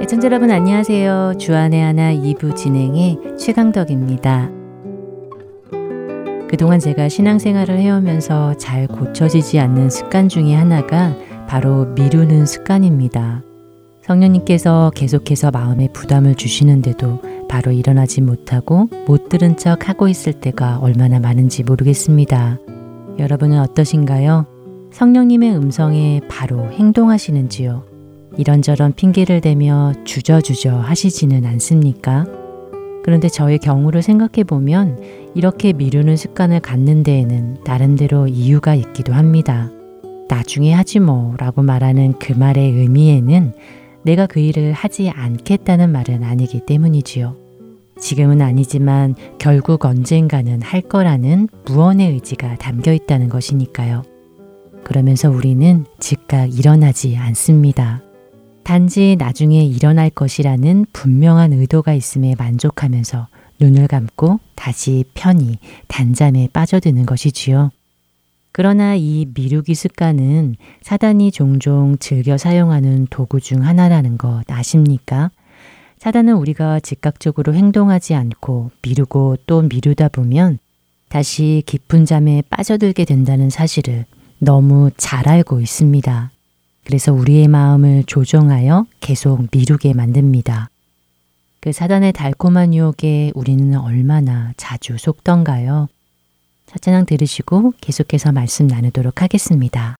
애청자 여러분 안녕하세요. 주안의 하나 2부 진행의 최강덕입니다. 그동안 제가 신앙생활을 해오면서 잘 고쳐지지 않는 습관 중에 하나가 바로 미루는 습관입니다. 성령님께서 계속해서 마음에 부담을 주시는데도 바로 일어나지 못하고 못 들은 척 하고 있을 때가 얼마나 많은지 모르겠습니다. 여러분은 어떠신가요? 성령님의 음성에 바로 행동하시는지요? 이런저런 핑계를 대며 주저주저 하시지는 않습니까? 그런데 저의 경우를 생각해 보면 이렇게 미루는 습관을 갖는 데에는 나름대로 이유가 있기도 합니다. 나중에 하지 뭐 라고 말하는 그 말의 의미에는 내가 그 일을 하지 않겠다는 말은 아니기 때문이지요. 지금은 아니지만 결국 언젠가는 할 거라는 무언의 의지가 담겨 있다는 것이니까요. 그러면서 우리는 즉각 일어나지 않습니다. 단지 나중에 일어날 것이라는 분명한 의도가 있음에 만족하면서 눈을 감고 다시 편히 단잠에 빠져드는 것이지요. 그러나 이 미루기 습관은 사단이 종종 즐겨 사용하는 도구 중 하나라는 것 아십니까? 사단은 우리가 즉각적으로 행동하지 않고 미루고 또 미루다 보면 다시 깊은 잠에 빠져들게 된다는 사실을 너무 잘 알고 있습니다. 그래서 우리의 마음을 조정하여 계속 미루게 만듭니다. 그 사단의 달콤한 유혹에 우리는 얼마나 자주 속던가요? 첫 찬양 들으시고 계속해서 말씀 나누도록 하겠습니다.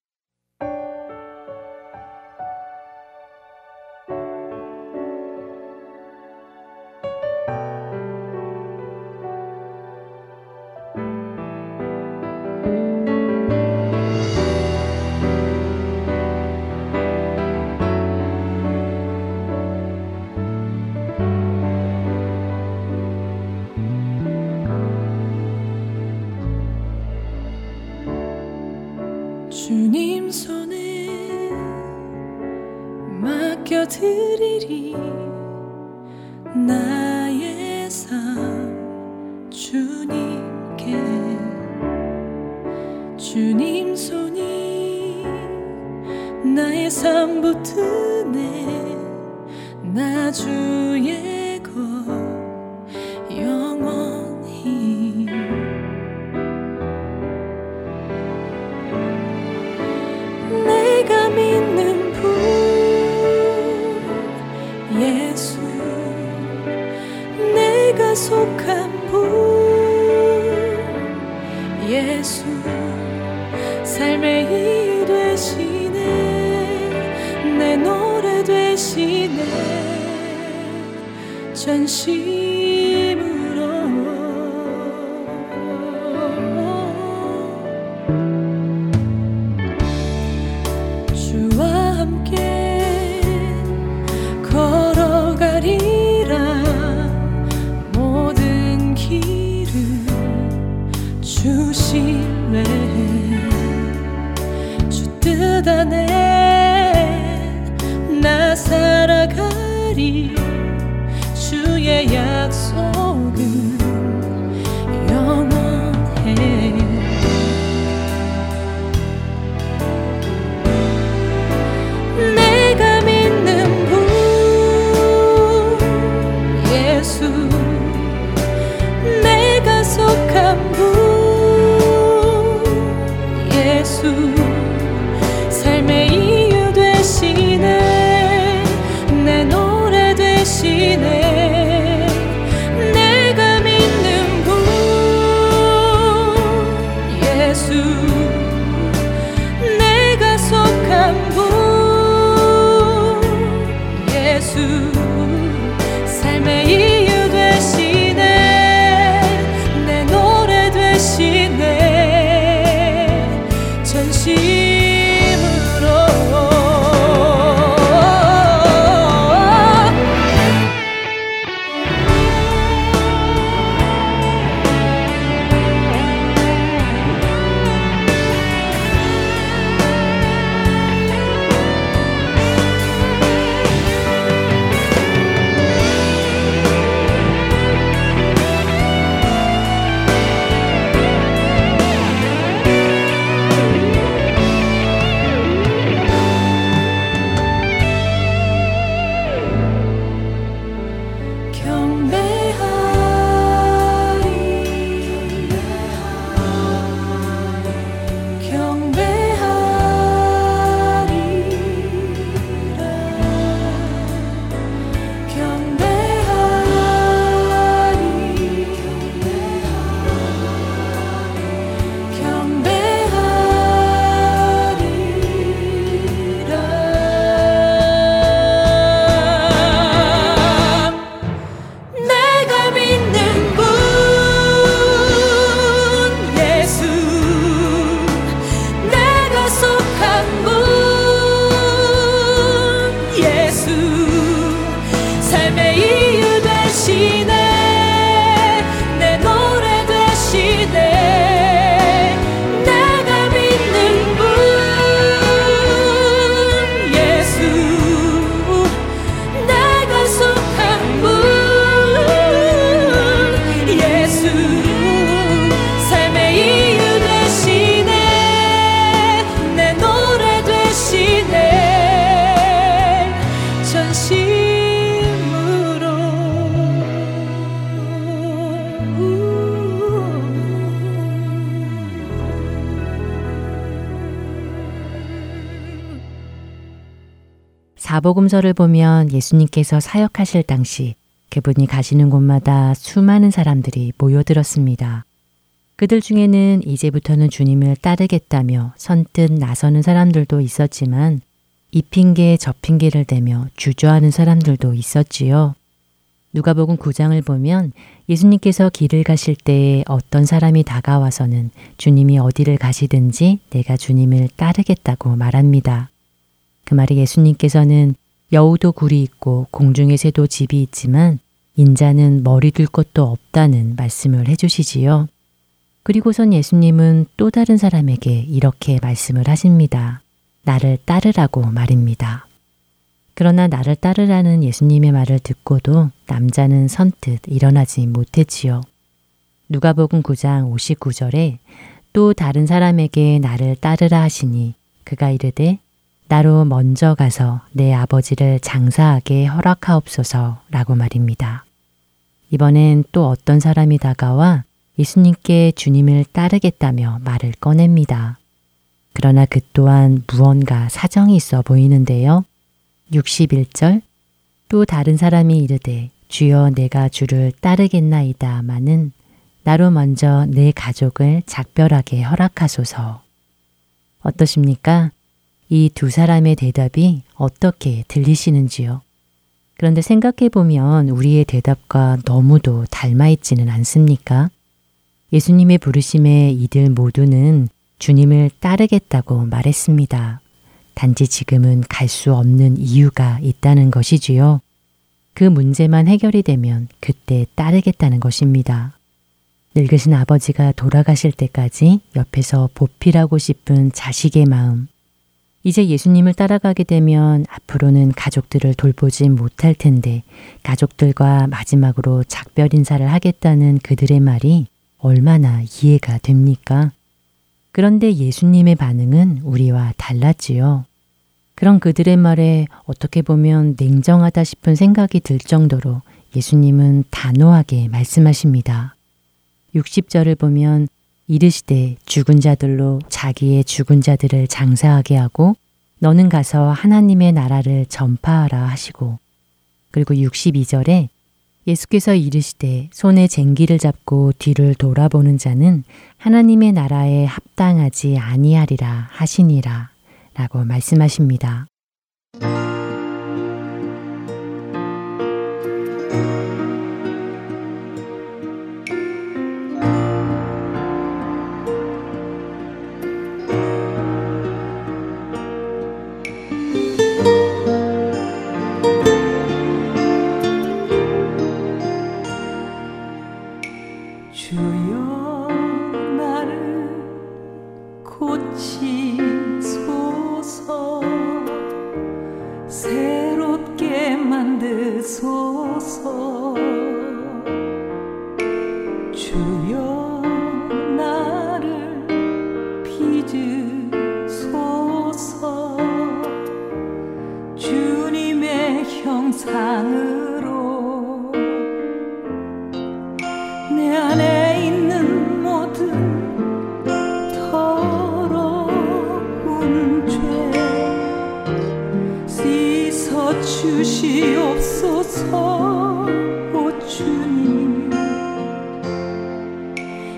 마복음서를 보면 예수님께서 사역하실 당시 그분이 가시는 곳마다 수많은 사람들이 모여들었습니다. 그들 중에는 이제부터는 주님을 따르겠다며 선뜻 나서는 사람들도 있었지만 이 핑계 저 핑계를 대며 주저하는 사람들도 있었지요. 누가복음 9장을 보면 예수님께서 길을 가실 때에 어떤 사람이 다가와서는 주님이 어디를 가시든지 내가 주님을 따르겠다고 말합니다. 그 말이 예수님께서는 여우도 굴이 있고 공중의 새도 집이 있지만 인자는 머리 둘 것도 없다는 말씀을 해주시지요. 그리고선 예수님은 또 다른 사람에게 이렇게 말씀을 하십니다. 나를 따르라고 말입니다. 그러나 나를 따르라는 예수님의 말을 듣고도 남자는 선뜻 일어나지 못했지요. 누가복음 9장 59절에 또 다른 사람에게 나를 따르라 하시니 그가 이르되 나로 먼저 가서 내 아버지를 장사하게 허락하옵소서 라고 말입니다. 이번엔 또 어떤 사람이 다가와 예수님께 주님을 따르겠다며 말을 꺼냅니다. 그러나 그 또한 무언가 사정이 있어 보이는데요. 61절 또 다른 사람이 이르되 주여 내가 주를 따르겠나이다마는 나로 먼저 내 가족을 작별하게 허락하소서. 어떠십니까? 이 두 사람의 대답이 어떻게 들리시는지요? 그런데 생각해 보면 우리의 대답과 너무도 닮아 있지는 않습니까? 예수님의 부르심에 이들 모두는 주님을 따르겠다고 말했습니다. 단지 지금은 갈 수 없는 이유가 있다는 것이지요. 그 문제만 해결이 되면 그때 따르겠다는 것입니다. 늙으신 아버지가 돌아가실 때까지 옆에서 보필하고 싶은 자식의 마음. 이제 예수님을 따라가게 되면 앞으로는 가족들을 돌보지 못할 텐데 가족들과 마지막으로 작별 인사를 하겠다는 그들의 말이 얼마나 이해가 됩니까? 그런데 예수님의 반응은 우리와 달랐지요. 그런 그들의 말에 어떻게 보면 냉정하다 싶은 생각이 들 정도로 예수님은 단호하게 말씀하십니다. 60절을 보면 이르시되 죽은 자들로 자기의 죽은 자들을 장사하게 하고 너는 가서 하나님의 나라를 전파하라 하시고 그리고 62절에 예수께서 이르시되 손에 쟁기를 잡고 뒤를 돌아보는 자는 하나님의 나라에 합당하지 아니하리라 하시니라 라고 말씀하십니다. 받으소서. 주시옵소서 오 주님.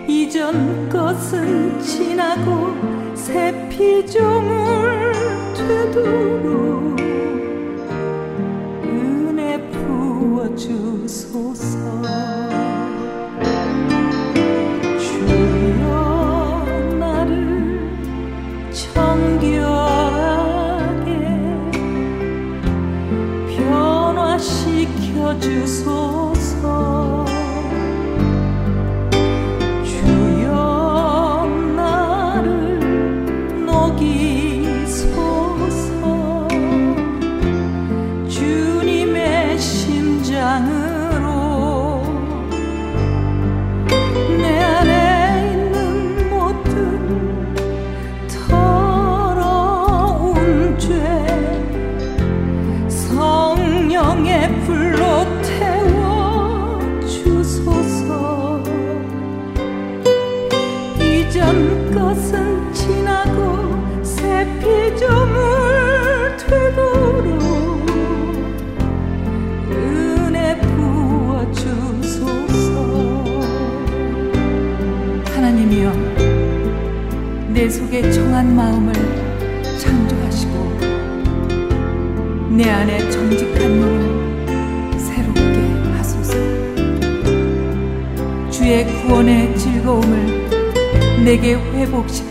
이전 것은 지나고 새 피조물 되도록 은혜 부어 주소서. discussões. 속에 정한 마음을 창조하시고 내 안에 정직한 눈을 새롭게 하소서. 주의 구원의 즐거움을 내게 회복시키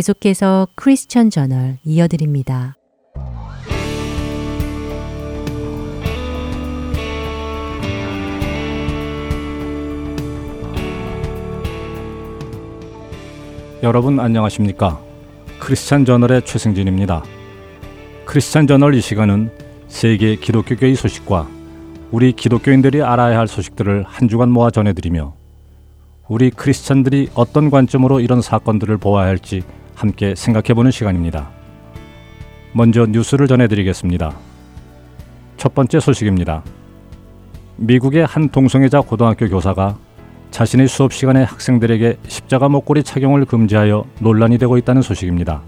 계속해서 크리스천 저널 이어드립니다. 여러분 안녕하십니까? 크리스찬 저널의 최승진입니다. 크리스찬 저널 이 시간은 세계 기독교계의 소식과 우리 기독교인들이 알아야 할 소식들을 한 주간 모아 전해드리며 우리 크리스찬들이 어떤 관점으로 이런 사건들을 보아야 할지 함께 생각해 보는 시간입니다. 먼저 뉴스를 전해드리겠습니다. 첫 번째 소식입니다. 미국의 한 동성애자 고등학교 교사가 자신의 수업 시간에 학생들에게 십자가 목걸이 착용을 금지하여 논란이 되고 있다는 소식입니다.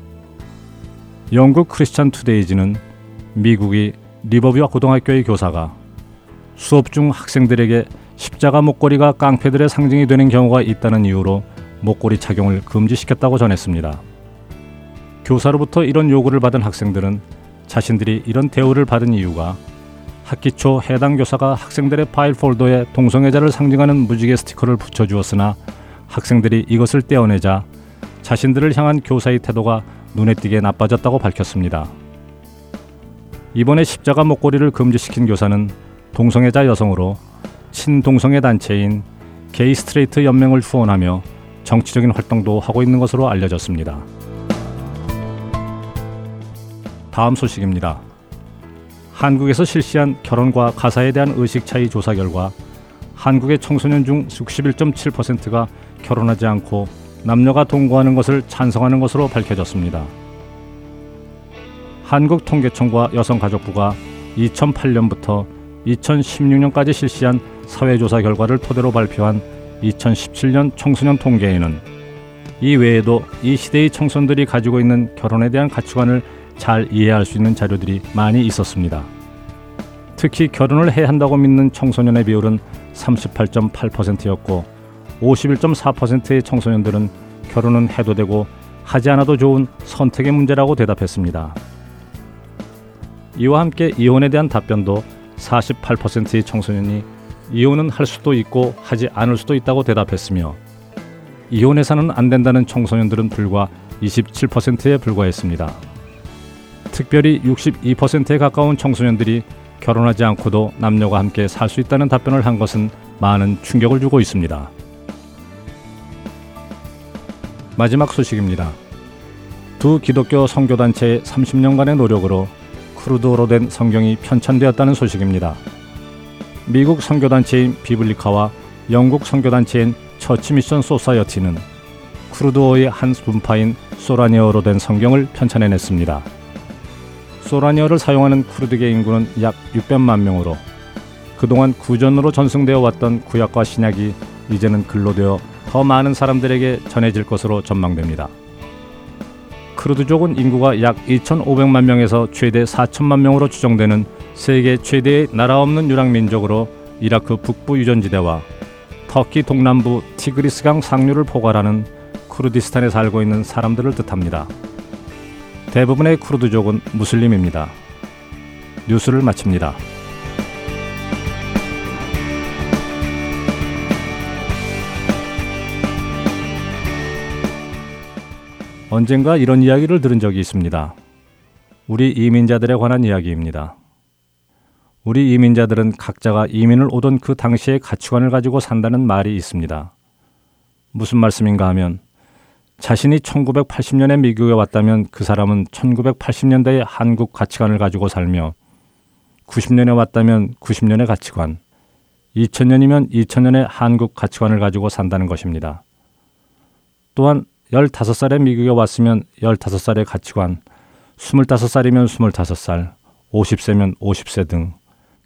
영국 크리스찬 투데이지는 미국이 리버비아 고등학교의 교사가 수업 중 학생들에게 십자가 목걸이가 깡패들의 상징이 되는 경우가 있다는 이유로 목걸이 착용을 금지시켰다고 전했습니다. 교사로부터 이런 요구를 받은 학생들은 자신들이 이런 대우를 받은 이유가 학기 초 해당 교사가 학생들의 파일 폴더에 동성애자를 상징하는 무지개 스티커를 붙여주었으나 학생들이 이것을 떼어내자 자신들을 향한 교사의 태도가 눈에 띄게 나빠졌다고 밝혔습니다. 이번에 십자가 목걸이를 금지시킨 교사는 동성애자 여성으로 친동성애 단체인 게이 스트레이트 연맹을 후원하며 정치적인 활동도 하고 있는 것으로 알려졌습니다. 다음 소식입니다. 한국에서 실시한 결혼과 가사에 대한 의식 차이 조사 결과 한국의 청소년 중 61.7%가 결혼하지 않고 남녀가 동거하는 것을 찬성하는 것으로 밝혀졌습니다. 한국통계청과 여성가족부가 2008년부터 2016년까지 실시한 사회조사 결과를 토대로 발표한 2017년 청소년 통계에는 이 외에도 이 시대의 청소년들이 가지고 있는 결혼에 대한 가치관을 잘 이해할 수 있는 자료들이 많이 있었습니다. 특히 결혼을 해야 한다고 믿는 청소년의 비율은 38.8%였고 51.4%의 청소년들은 결혼은 해도 되고 하지 않아도 좋은 선택의 문제라고 대답했습니다. 이와 함께 이혼에 대한 답변도 48%의 청소년이 이혼은 할 수도 있고 하지 않을 수도 있다고 대답했으며 이혼해서는 안 된다는 청소년들은 불과 27%에 불과했습니다. 특별히 62%에 가까운 청소년들이 결혼하지 않고도 남녀가 함께 살 수 있다는 답변을 한 것은 많은 충격을 주고 있습니다. 마지막 소식입니다. 두 기독교 선교단체의 30년간의 노력으로 쿠르드어로 된 성경이 편찬되었다는 소식입니다. 미국 선교단체인 비블리카와 영국 선교단체인 처치 미션 소사이어티는 쿠르드어의 한 분파인 소라니어로 된 성경을 편찬해냈습니다. 소라니어를 사용하는 쿠르드계 인구는 약 600만 명으로 그동안 구전으로 전승되어 왔던 구약과 신약이 이제는 글로되어 더 많은 사람들에게 전해질 것으로 전망됩니다. 크루드족은 인구가 약 2,500만 명에서 최대 4천만 명으로 추정되는 세계 최대의 나라 없는 유랑 민족으로 이라크 북부 유전지대와 터키 동남부 티그리스강 상류를 포괄하는 쿠르디스탄에 살고 있는 사람들을 뜻합니다. 대부분의 쿠르드족은 무슬림입니다. 뉴스를 마칩니다. 언젠가 이런 이야기를 들은 적이 있습니다. 우리 이민자들에 관한 이야기입니다. 우리 이민자들은 각자가 이민을 오던 그 당시의 가치관을 가지고 산다는 말이 있습니다. 무슨 말씀인가 하면 자신이 1980년에 미국에 왔다면 그 사람은 1980년대의 한국 가치관을 가지고 살며 90년에 왔다면 90년의 가치관, 2000년이면 2000년의 한국 가치관을 가지고 산다는 것입니다. 또한 15살에 미국에 왔으면 15살의 가치관, 25살이면 25살, 50세면 50세 등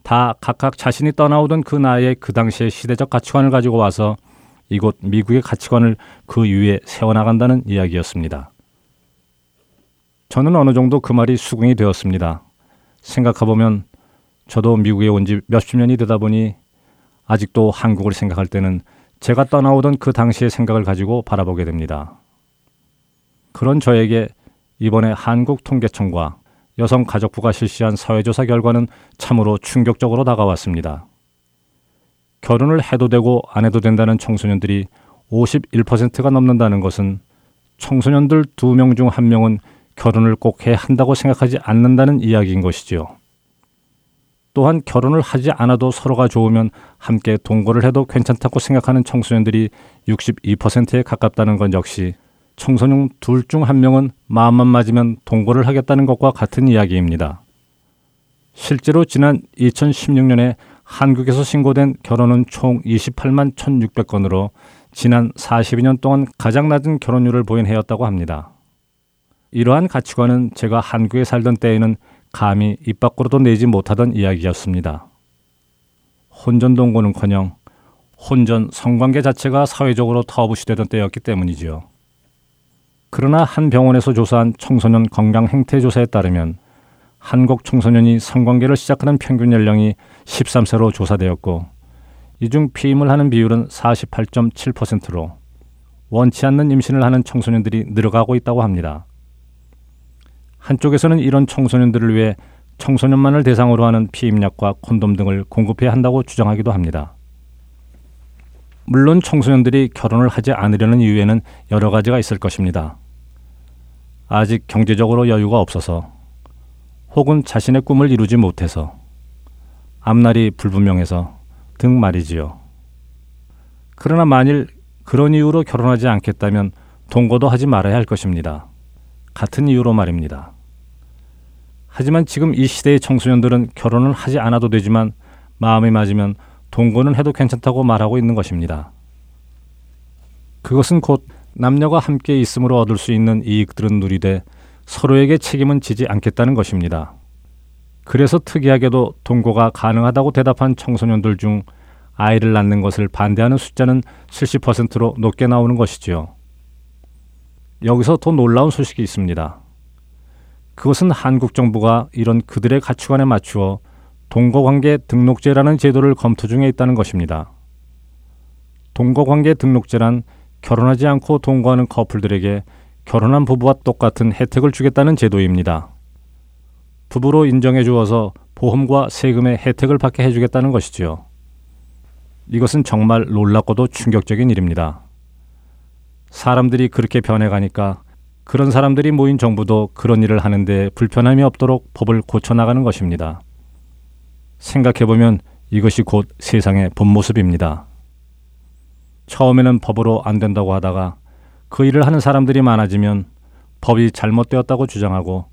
다 각각 자신이 떠나오던 그 나이에 그 당시의 시대적 가치관을 가지고 와서 이곳 미국의 가치관을 그 위에 세워나간다는 이야기였습니다. 저는 어느 정도 그 말이 수긍이 되었습니다. 생각해보면 저도 미국에 온 지 몇십 년이 되다 보니 아직도 한국을 생각할 때는 제가 떠나오던 그 당시의 생각을 가지고 바라보게 됩니다. 그런 저에게 이번에 한국 통계청과 여성가족부가 실시한 사회조사 결과는 참으로 충격적으로 다가왔습니다. 결혼을 해도 되고 안 해도 된다는 청소년들이 51%가 넘는다는 것은 청소년들 두 명 중 한 명은 결혼을 꼭 해야 한다고 생각하지 않는다는 이야기인 것이지요. 또한 결혼을 하지 않아도 서로가 좋으면 함께 동거를 해도 괜찮다고 생각하는 청소년들이 62%에 가깝다는 건 역시 청소년 둘 중 한 명은 마음만 맞으면 동거를 하겠다는 것과 같은 이야기입니다. 실제로 지난 2016년에 한국에서 신고된 결혼은 총 28만 1,600건으로 지난 42년 동안 가장 낮은 결혼율을 보인 해였다고 합니다. 이러한 가치관은 제가 한국에 살던 때에는 감히 입 밖으로도 내지 못하던 이야기였습니다. 혼전 동거는커녕 혼전 성관계 자체가 사회적으로 터부시되던 때였기 때문이지요. 그러나 한 병원에서 조사한 청소년 건강 행태 조사에 따르면 한국 청소년이 성관계를 시작하는 평균 연령이 13세로 조사되었고 이중 피임을 하는 비율은 48.7%로 원치 않는 임신을 하는 청소년들이 늘어가고 있다고 합니다. 한쪽에서는 이런 청소년들을 위해 청소년만을 대상으로 하는 피임약과 콘돔 등을 공급해야 한다고 주장하기도 합니다. 물론 청소년들이 결혼을 하지 않으려는 이유에는 여러 가지가 있을 것입니다. 아직 경제적으로 여유가 없어서 혹은 자신의 꿈을 이루지 못해서 앞날이 불분명해서 등 말이지요. 그러나 만일 그런 이유로 결혼하지 않겠다면 동거도 하지 말아야 할 것입니다. 같은 이유로 말입니다. 하지만 지금 이 시대의 청소년들은 결혼을 하지 않아도 되지만 마음이 맞으면 동거는 해도 괜찮다고 말하고 있는 것입니다. 그것은 곧 남녀가 함께 있음으로 얻을 수 있는 이익들은 누리되 서로에게 책임은 지지 않겠다는 것입니다. 그래서 특이하게도 동거가 가능하다고 대답한 청소년들 중 아이를 낳는 것을 반대하는 숫자는 70%로 높게 나오는 것이지요. 여기서 더 놀라운 소식이 있습니다. 그것은 한국 정부가 이런 그들의 가치관에 맞추어 동거관계 등록제라는 제도를 검토 중에 있다는 것입니다. 동거관계 등록제란 결혼하지 않고 동거하는 커플들에게 결혼한 부부와 똑같은 혜택을 주겠다는 제도입니다. 부부로 인정해 주어서 보험과 세금의 혜택을 받게 해주겠다는 것이지요. 이것은 정말 놀랍고도 충격적인 일입니다. 사람들이 그렇게 변해가니까 그런 사람들이 모인 정부도 그런 일을 하는데 불편함이 없도록 법을 고쳐나가는 것입니다. 생각해보면 이것이 곧 세상의 본 모습입니다. 처음에는 법으로 안 된다고 하다가 그 일을 하는 사람들이 많아지면 법이 잘못되었다고 주장하고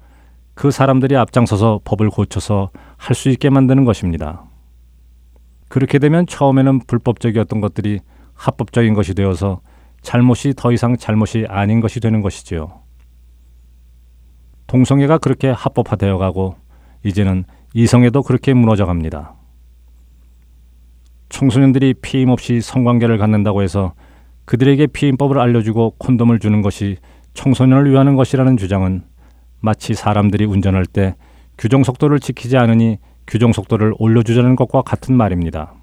그 사람들이 앞장서서 법을 고쳐서 할 수 있게 만드는 것입니다. 그렇게 되면 처음에는 불법적이었던 것들이 합법적인 것이 되어서 잘못이 더 이상 잘못이 아닌 것이 되는 것이지요. 동성애가 그렇게 합법화되어 가고 이제는 이성애도 그렇게 무너져 갑니다. 청소년들이 피임 없이 성관계를 갖는다고 해서 그들에게 피임법을 알려주고 콘돔을 주는 것이 청소년을 위하는 것이라는 주장은 마치 사람들이 운전할 때 규정 속도를 지키지 않으니 규정 속도를 올려주자는 것과 같은 말입니다.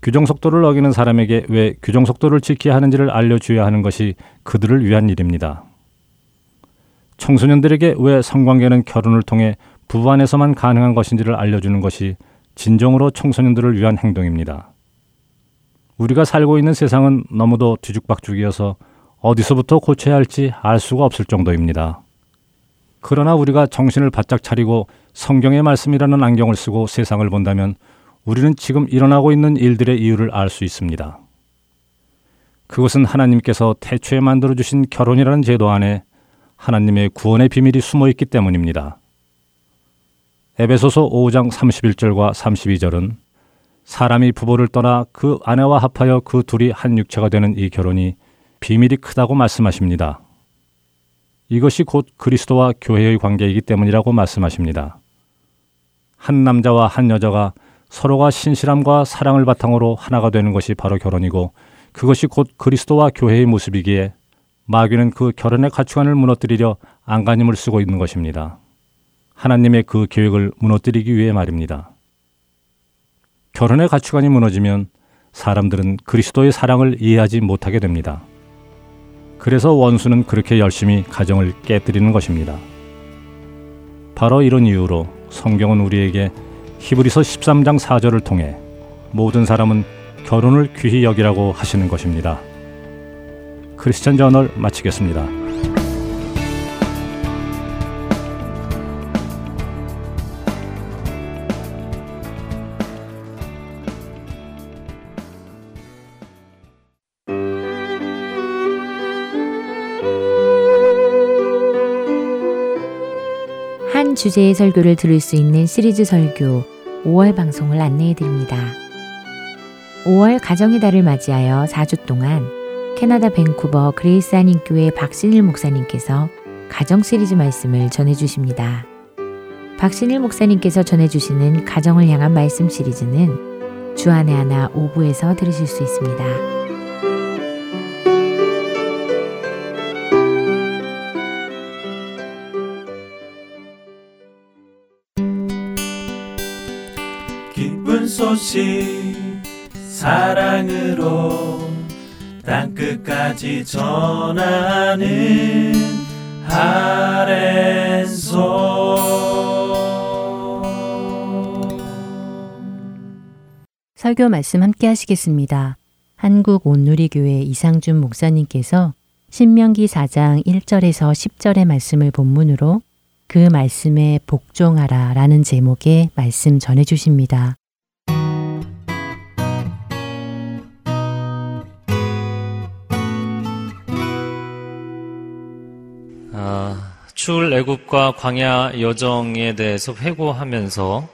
규정 속도를 어기는 사람에게 왜 규정 속도를 지켜야 하는지를 알려줘야 하는 것이 그들을 위한 일입니다. 청소년들에게 왜 성관계는 결혼을 통해 부부 안에서만 가능한 것인지를 알려주는 것이 진정으로 청소년들을 위한 행동입니다. 우리가 살고 있는 세상은 너무도 뒤죽박죽이어서 어디서부터 고쳐야 할지 알 수가 없을 정도입니다. 그러나 우리가 정신을 바짝 차리고 성경의 말씀이라는 안경을 쓰고 세상을 본다면 우리는 지금 일어나고 있는 일들의 이유를 알 수 있습니다. 그것은 하나님께서 태초에 만들어 주신 결혼이라는 제도 안에 하나님의 구원의 비밀이 숨어 있기 때문입니다. 에베소서 5장 31절과 32절은 사람이 부모를 떠나 그 아내와 합하여 그 둘이 한 육체가 되는 이 결혼이 비밀이 크다고 말씀하십니다. 이것이 곧 그리스도와 교회의 관계이기 때문이라고 말씀하십니다. 한 남자와 한 여자가 서로가 신실함과 사랑을 바탕으로 하나가 되는 것이 바로 결혼이고 그것이 곧 그리스도와 교회의 모습이기에 마귀는 그 결혼의 가치관을 무너뜨리려 안간힘을 쓰고 있는 것입니다. 하나님의 그 계획을 무너뜨리기 위해 말입니다. 결혼의 가치관이 무너지면 사람들은 그리스도의 사랑을 이해하지 못하게 됩니다. 그래서 원수는 그렇게 열심히 가정을 깨뜨리는 것입니다. 바로 이런 이유로 성경은 우리에게 히브리서 13장 4절을 통해 모든 사람은 결혼을 귀히 여기라고 하시는 것입니다. 크리스천 저널 마치겠습니다. 주제의 설교를 들을 수 있는 시리즈 설교 5월 방송을 안내해 드립니다. 5월 가정의 달을 맞이하여 4주 동안 캐나다 밴쿠버 그레이스 한인교회 박신일 목사님께서 가정 시리즈 말씀을 전해 주십니다. 박신일 목사님께서 전해 주시는 가정을 향한 말씀 시리즈는 주 안에 하나 5부에서 들으실 수 있습니다. 소식 사랑으로 땅끝까지 전하는 아랜소 설교 말씀 함께 하시겠습니다. 한국 온누리교회 이상준 목사님께서 신명기 4장 1절에서 10절의 말씀을 본문으로 그 말씀에 복종하라 라는 제목의 말씀 전해 주십니다. 출애굽과 광야 여정에 대해서 회고하면서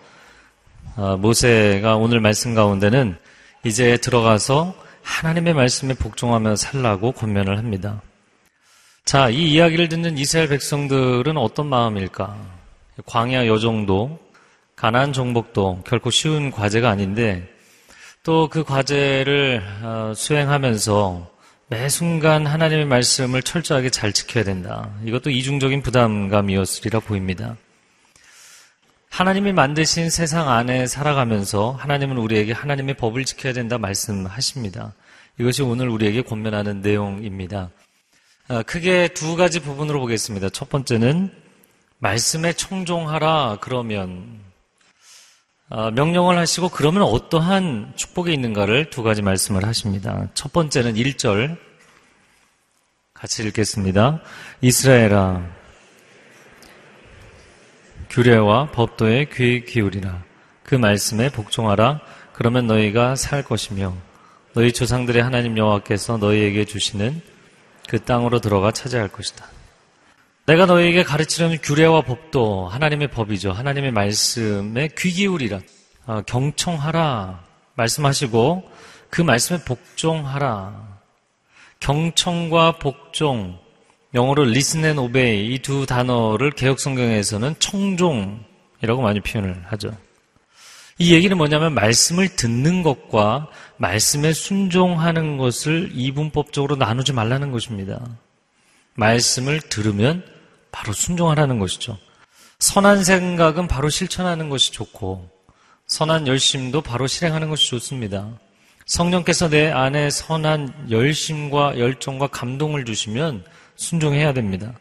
아, 모세가 오늘 말씀 가운데는 이제 들어가서 하나님의 말씀에 복종하며 살라고 권면을 합니다. 자, 이 이야기를 듣는 이스라엘 백성들은 어떤 마음일까? 광야 여정도, 가난 정복도 결코 쉬운 과제가 아닌데 또 그 과제를 어, 수행하면서 매 순간 하나님의 말씀을 철저하게 잘 지켜야 된다. 이것도 이중적인 부담감이었으리라 보입니다. 하나님이 만드신 세상 안에 살아가면서 하나님은 우리에게 하나님의 법을 지켜야 된다 말씀하십니다. 이것이 오늘 우리에게 권면하는 내용입니다. 아, 크게 두 가지 부분으로 보겠습니다. 첫 번째는 말씀에 청종하라 그러면 아, 명령을 하시고 그러면 어떠한 축복이 있는가를 두 가지 말씀을 하십니다. 첫 번째는 1절 같이 읽겠습니다. 이스라엘아 규례와 법도에 귀 기울이라 그 말씀에 복종하라 그러면 너희가 살 것이며 너희 조상들의 하나님 여호와께서 너희에게 주시는 그 땅으로 들어가 차지할 것이다. 내가 너에게 가르치려는 규례와 법도 하나님의 법이죠. 하나님의 말씀에 귀 기울이라. 어, 경청하라. 말씀하시고 그 말씀에 복종하라. 경청과 복종, 영어로 listen and obey 이 두 단어를 개혁 성경에서는 청종이라고 많이 표현을 하죠. 이 얘기는 뭐냐면 말씀을 듣는 것과 말씀에 순종하는 것을 이분법적으로 나누지 말라는 것입니다. 말씀을 들으면 바로 순종하라는 것이죠. 선한 생각은 바로 실천하는 것이 좋고 선한 열심도 바로 실행하는 것이 좋습니다. 성령께서 내 안에 선한 열심과 열정과 감동을 주시면 순종해야 됩니다.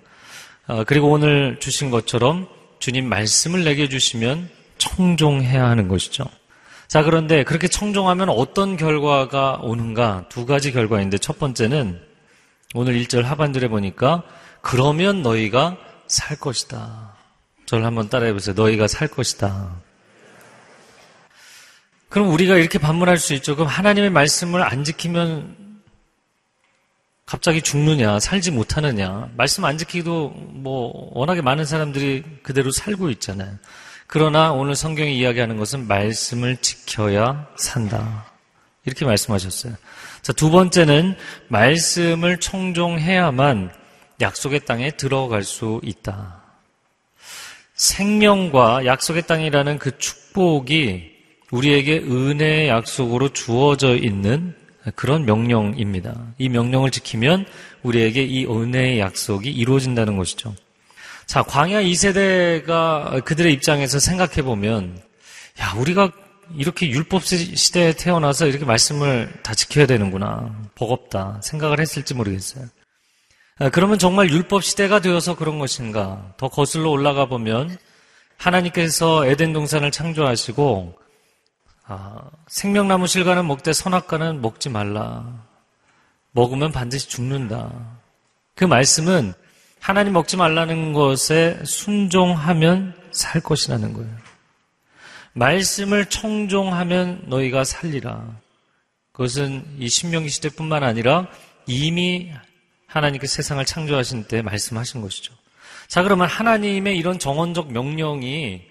아, 그리고 오늘 주신 것처럼 주님 말씀을 내게 주시면 청종해야 하는 것이죠. 자, 그런데 그렇게 청종하면 어떤 결과가 오는가? 두 가지 결과인데 첫 번째는 오늘 1절 하반절에 보니까 그러면 너희가 살 것이다. 저를 한번 따라해 보세요. 너희가 살 것이다. 그럼 우리가 이렇게 반문할 수 있죠. 그럼 하나님의 말씀을 안 지키면 갑자기 죽느냐, 살지 못하느냐. 말씀 안 지키도 뭐 워낙에 많은 사람들이 그대로 살고 있잖아요. 그러나 오늘 성경이 이야기하는 것은 말씀을 지켜야 산다. 이렇게 말씀하셨어요. 자, 두 번째는 말씀을 청종해야만 약속의 땅에 들어갈 수 있다. 생명과 약속의 땅이라는 그 축복이 우리에게 은혜의 약속으로 주어져 있는 그런 명령입니다. 이 명령을 지키면 우리에게 이 은혜의 약속이 이루어진다는 것이죠. 자, 광야 2세대가 그들의 입장에서 생각해 보면, 야, 우리가 이렇게 율법 시대에 태어나서 이렇게 말씀을 다 지켜야 되는구나. 버겁다. 생각을 했을지 모르겠어요. 아, 그러면 정말 율법 시대가 되어서 그런 것인가? 더 거슬러 올라가 보면 하나님께서 에덴 동산을 창조하시고 아, 생명나무 실과는 먹되 선악과는 먹지 말라. 먹으면 반드시 죽는다. 그 말씀은 하나님 먹지 말라는 것에 순종하면 살 것이라는 거예요. 말씀을 청종하면 너희가 살리라. 그것은 이 신명기 시대뿐만 아니라 이미 하나님께 세상을 창조하신 때 말씀하신 것이죠. 자, 그러면 하나님의 이런 정원적 명령이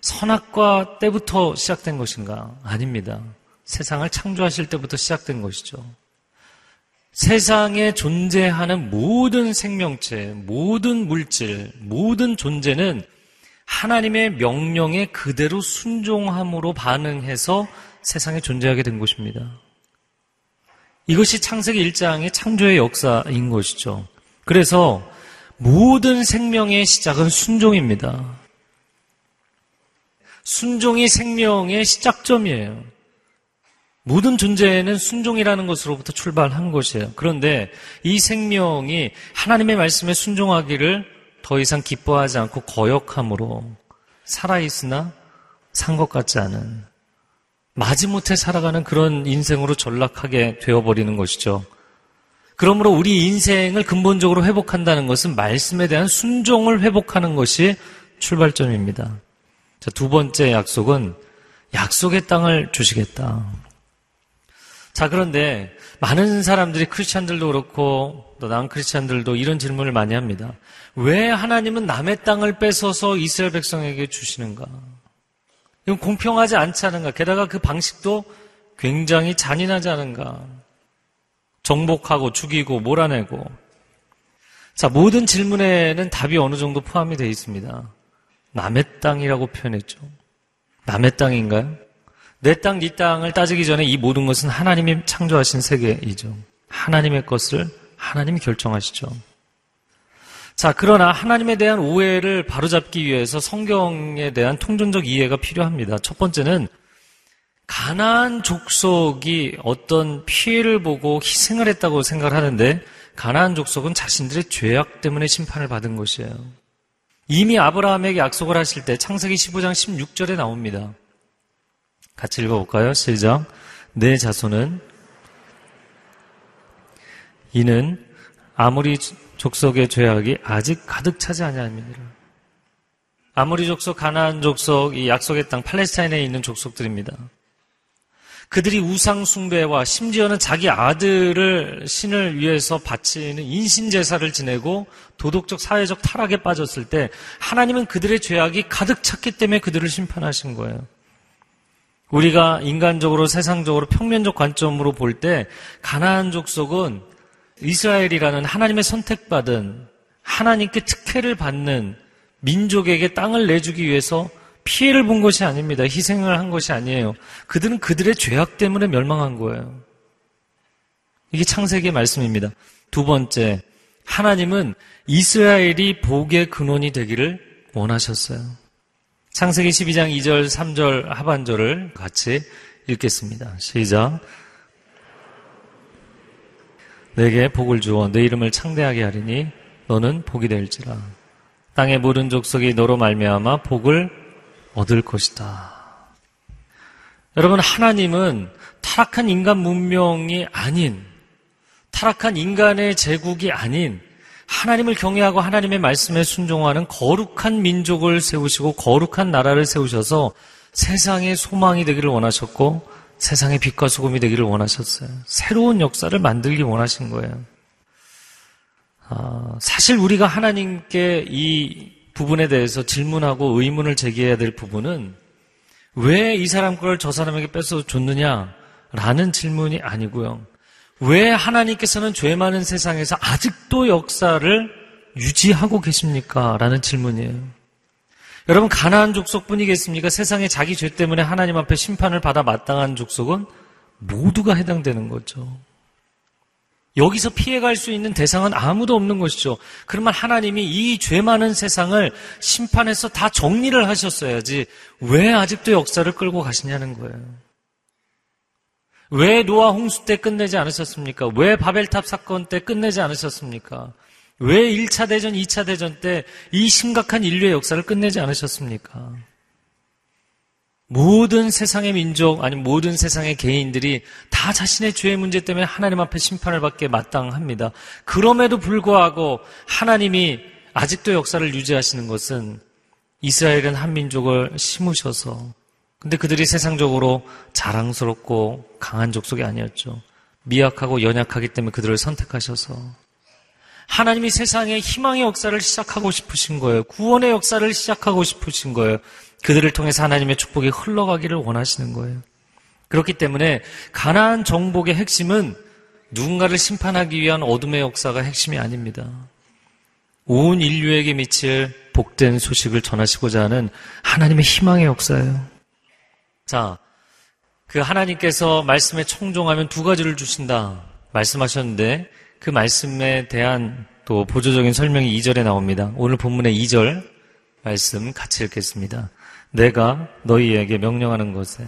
선악과 때부터 시작된 것인가? 아닙니다. 세상을 창조하실 때부터 시작된 것이죠. 세상에 존재하는 모든 생명체, 모든 물질, 모든 존재는 하나님의 명령에 그대로 순종함으로 반응해서 세상에 존재하게 된 것입니다. 이것이 창세기 1장의 창조의 역사인 것이죠. 그래서 모든 생명의 시작은 순종입니다. 순종이 생명의 시작점이에요. 모든 존재는 순종이라는 것으로부터 출발한 것이에요. 그런데 이 생명이 하나님의 말씀에 순종하기를 더 이상 기뻐하지 않고 거역함으로 살아있으나 산 것 같지 않은 마지못해 살아가는 그런 인생으로 전락하게 되어버리는 것이죠. 그러므로 우리 인생을 근본적으로 회복한다는 것은 말씀에 대한 순종을 회복하는 것이 출발점입니다. 자, 두 번째 약속은 약속의 땅을 주시겠다. 자, 그런데 많은 사람들이 크리스찬들도 그렇고 또 난 크리스찬들도 이런 질문을 많이 합니다. 왜 하나님은 남의 땅을 뺏어서 이스라엘 백성에게 주시는가? 이건 공평하지 않지 않은가? 게다가 그 방식도 굉장히 잔인하지 않은가? 정복하고 죽이고 몰아내고. 자, 모든 질문에는 답이 어느 정도 포함이 되어 있습니다. 남의 땅이라고 표현했죠. 남의 땅인가요? 내 땅, 네 땅을 따지기 전에 이 모든 것은 하나님이 창조하신 세계이죠. 하나님의 것을 하나님이 결정하시죠. 자, 그러나 하나님에 대한 오해를 바로잡기 위해서 성경에 대한 통전적 이해가 필요합니다. 첫 번째는 가나안 족속이 어떤 피해를 보고 희생을 했다고 생각을 하는데 가나안 족속은 자신들의 죄악 때문에 심판을 받은 것이에요. 이미 아브라함에게 약속을 하실 때 창세기 15장 16절에 나옵니다. 같이 읽어볼까요? 시작. 내 자손은 이는 아무리 족속의 죄악이 아직 가득 차지 아니함이니라. 아무리 족속, 가나안 족속, 이 약속의 땅 팔레스타인에 있는 족속들입니다. 그들이 우상 숭배와 심지어는 자기 아들을 신을 위해서 바치는 인신 제사를 지내고 도덕적 사회적 타락에 빠졌을 때 하나님은 그들의 죄악이 가득 찼기 때문에 그들을 심판하신 거예요. 우리가 인간적으로 세상적으로 평면적 관점으로 볼 때 가나안 족속은 이스라엘이라는 하나님의 선택받은 하나님께 특혜를 받는 민족에게 땅을 내주기 위해서 피해를 본 것이 아닙니다. 희생을 한 것이 아니에요. 그들은 그들의 죄악 때문에 멸망한 거예요. 이게 창세기의 말씀입니다. 두 번째, 하나님은 이스라엘이 복의 근원이 되기를 원하셨어요. 창세기 12장 2절, 3절 하반절을 같이 읽겠습니다. 시작. 내게 복을 주어 내 이름을 창대하게 하리니 너는 복이 될지라. 땅의 모든 족속이 너로 말미암아 복을 얻을 것이다. 여러분, 하나님은 타락한 인간 문명이 아닌, 타락한 인간의 제국이 아닌, 하나님을 경외하고 하나님의 말씀에 순종하는 거룩한 민족을 세우시고 거룩한 나라를 세우셔서 세상의 소망이 되기를 원하셨고 세상의 빛과 소금이 되기를 원하셨어요. 새로운 역사를 만들기 원하신 거예요. 아, 사실 우리가 하나님께 이 부분에 대해서 질문하고 의문을 제기해야 될 부분은 왜 이 사람 걸 저 사람에게 뺏어 줬느냐? 라는 질문이 아니고요. 왜 하나님께서는 죄 많은 세상에서 아직도 역사를 유지하고 계십니까? 라는 질문이에요. 여러분, 가나안 족속뿐이겠습니까? 세상에 자기 죄 때문에 하나님 앞에 심판을 받아 마땅한 족속은 모두가 해당되는 거죠. 여기서 피해갈 수 있는 대상은 아무도 없는 것이죠. 그러면 하나님이 이 죄 많은 세상을 심판해서 다 정리를 하셨어야지 왜 아직도 역사를 끌고 가시냐는 거예요. 왜 노아 홍수 때 끝내지 않으셨습니까? 왜 바벨탑 사건 때 끝내지 않으셨습니까? 왜 1차 대전, 2차 대전 때 이 심각한 인류의 역사를 끝내지 않으셨습니까? 모든 세상의 민족 아니 모든 세상의 개인들이 다 자신의 죄의 문제 때문에 하나님 앞에 심판을 받게 마땅합니다. 그럼에도 불구하고 하나님이 아직도 역사를 유지하시는 것은 이스라엘은 한 민족을 심으셔서 근데 그들이 세상적으로 자랑스럽고 강한 족속이 아니었죠. 미약하고 연약하기 때문에 그들을 선택하셔서 하나님이 세상에 희망의 역사를 시작하고 싶으신 거예요. 구원의 역사를 시작하고 싶으신 거예요. 그들을 통해서 하나님의 축복이 흘러가기를 원하시는 거예요. 그렇기 때문에 가나안 정복의 핵심은 누군가를 심판하기 위한 어둠의 역사가 핵심이 아닙니다. 온 인류에게 미칠 복된 소식을 전하시고자 하는 하나님의 희망의 역사예요. 자, 그 하나님께서 말씀에 청종하면 두 가지를 주신다 말씀하셨는데 그 말씀에 대한 또 보조적인 설명이 2절에 나옵니다. 오늘 본문의 2절 말씀 같이 읽겠습니다. 내가 너희에게 명령하는 것에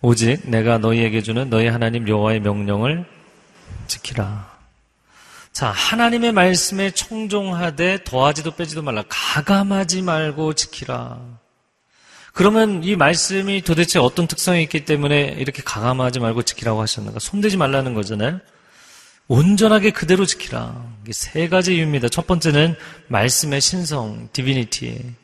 오직 내가 너희에게 주는 너희 하나님 여호와의 명령을 지키라. 자, 하나님의 말씀에 청종하되 더하지도 빼지도 말라. 가감하지 말고 지키라. 그러면 이 말씀이 도대체 어떤 특성이 있기 때문에 이렇게 가감하지 말고 지키라고 하셨는가? 손대지 말라는 거잖아요. 온전하게 그대로 지키라. 이게 세 가지 이유입니다. 첫 번째는 말씀의 신성, 디비니티.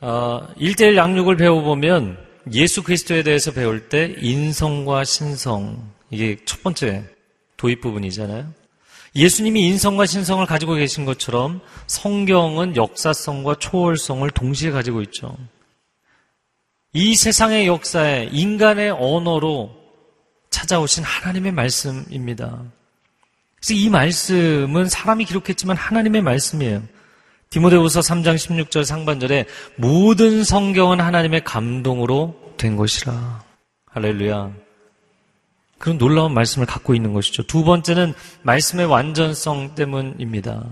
어, 1대1 양육을 배워보면 예수 그리스도에 대해서 배울 때 인성과 신성, 이게 첫 번째 도입 부분이잖아요. 예수님이 인성과 신성을 가지고 계신 것처럼 성경은 역사성과 초월성을 동시에 가지고 있죠. 이 세상의 역사에 인간의 언어로 찾아오신 하나님의 말씀입니다. 그래서 이 말씀은 사람이 기록했지만 하나님의 말씀이에요. 디모데후서 3장 16절 상반절에 모든 성경은 하나님의 감동으로 된 것이라. 할렐루야. 그런 놀라운 말씀을 갖고 있는 것이죠. 두 번째는 말씀의 완전성 때문입니다.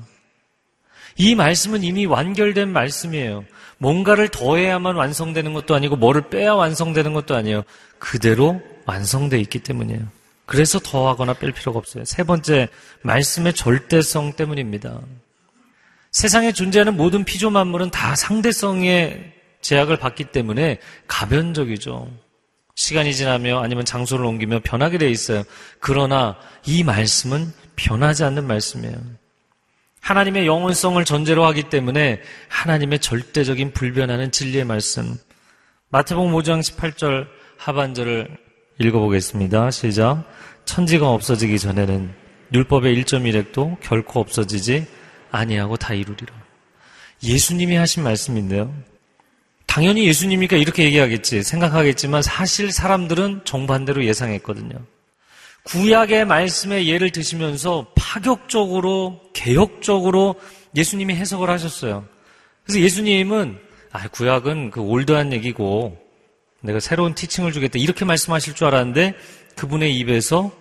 이 말씀은 이미 완결된 말씀이에요. 뭔가를 더해야만 완성되는 것도 아니고 뭐를 빼야 완성되는 것도 아니에요. 그대로 완성되어 있기 때문이에요. 그래서 더하거나 뺄 필요가 없어요. 세 번째, 말씀의 절대성 때문입니다. 세상에 존재하는 모든 피조 만물은 다 상대성의 제약을 받기 때문에 가변적이죠. 시간이 지나며 아니면 장소를 옮기며 변하게 돼 있어요. 그러나 이 말씀은 변하지 않는 말씀이에요. 하나님의 영원성을 전제로 하기 때문에 하나님의 절대적인 불변하는 진리의 말씀, 마태복음 5장 18절 하반절을 읽어보겠습니다. 시작. 천지가 없어지기 전에는 율법의 1.1핵도 결코 없어지지 아니하고 다 이루리라. 예수님이 하신 말씀인데요. 당연히 예수님이니까 이렇게 얘기하겠지 생각하겠지만 사실 사람들은 정반대로 예상했거든요. 구약의 말씀의 예를 드시면서 파격적으로 개혁적으로 예수님이 해석을 하셨어요. 그래서 예수님은 아, 구약은 그 올드한 얘기고 내가 새로운 티칭을 주겠다 이렇게 말씀하실 줄 알았는데 그분의 입에서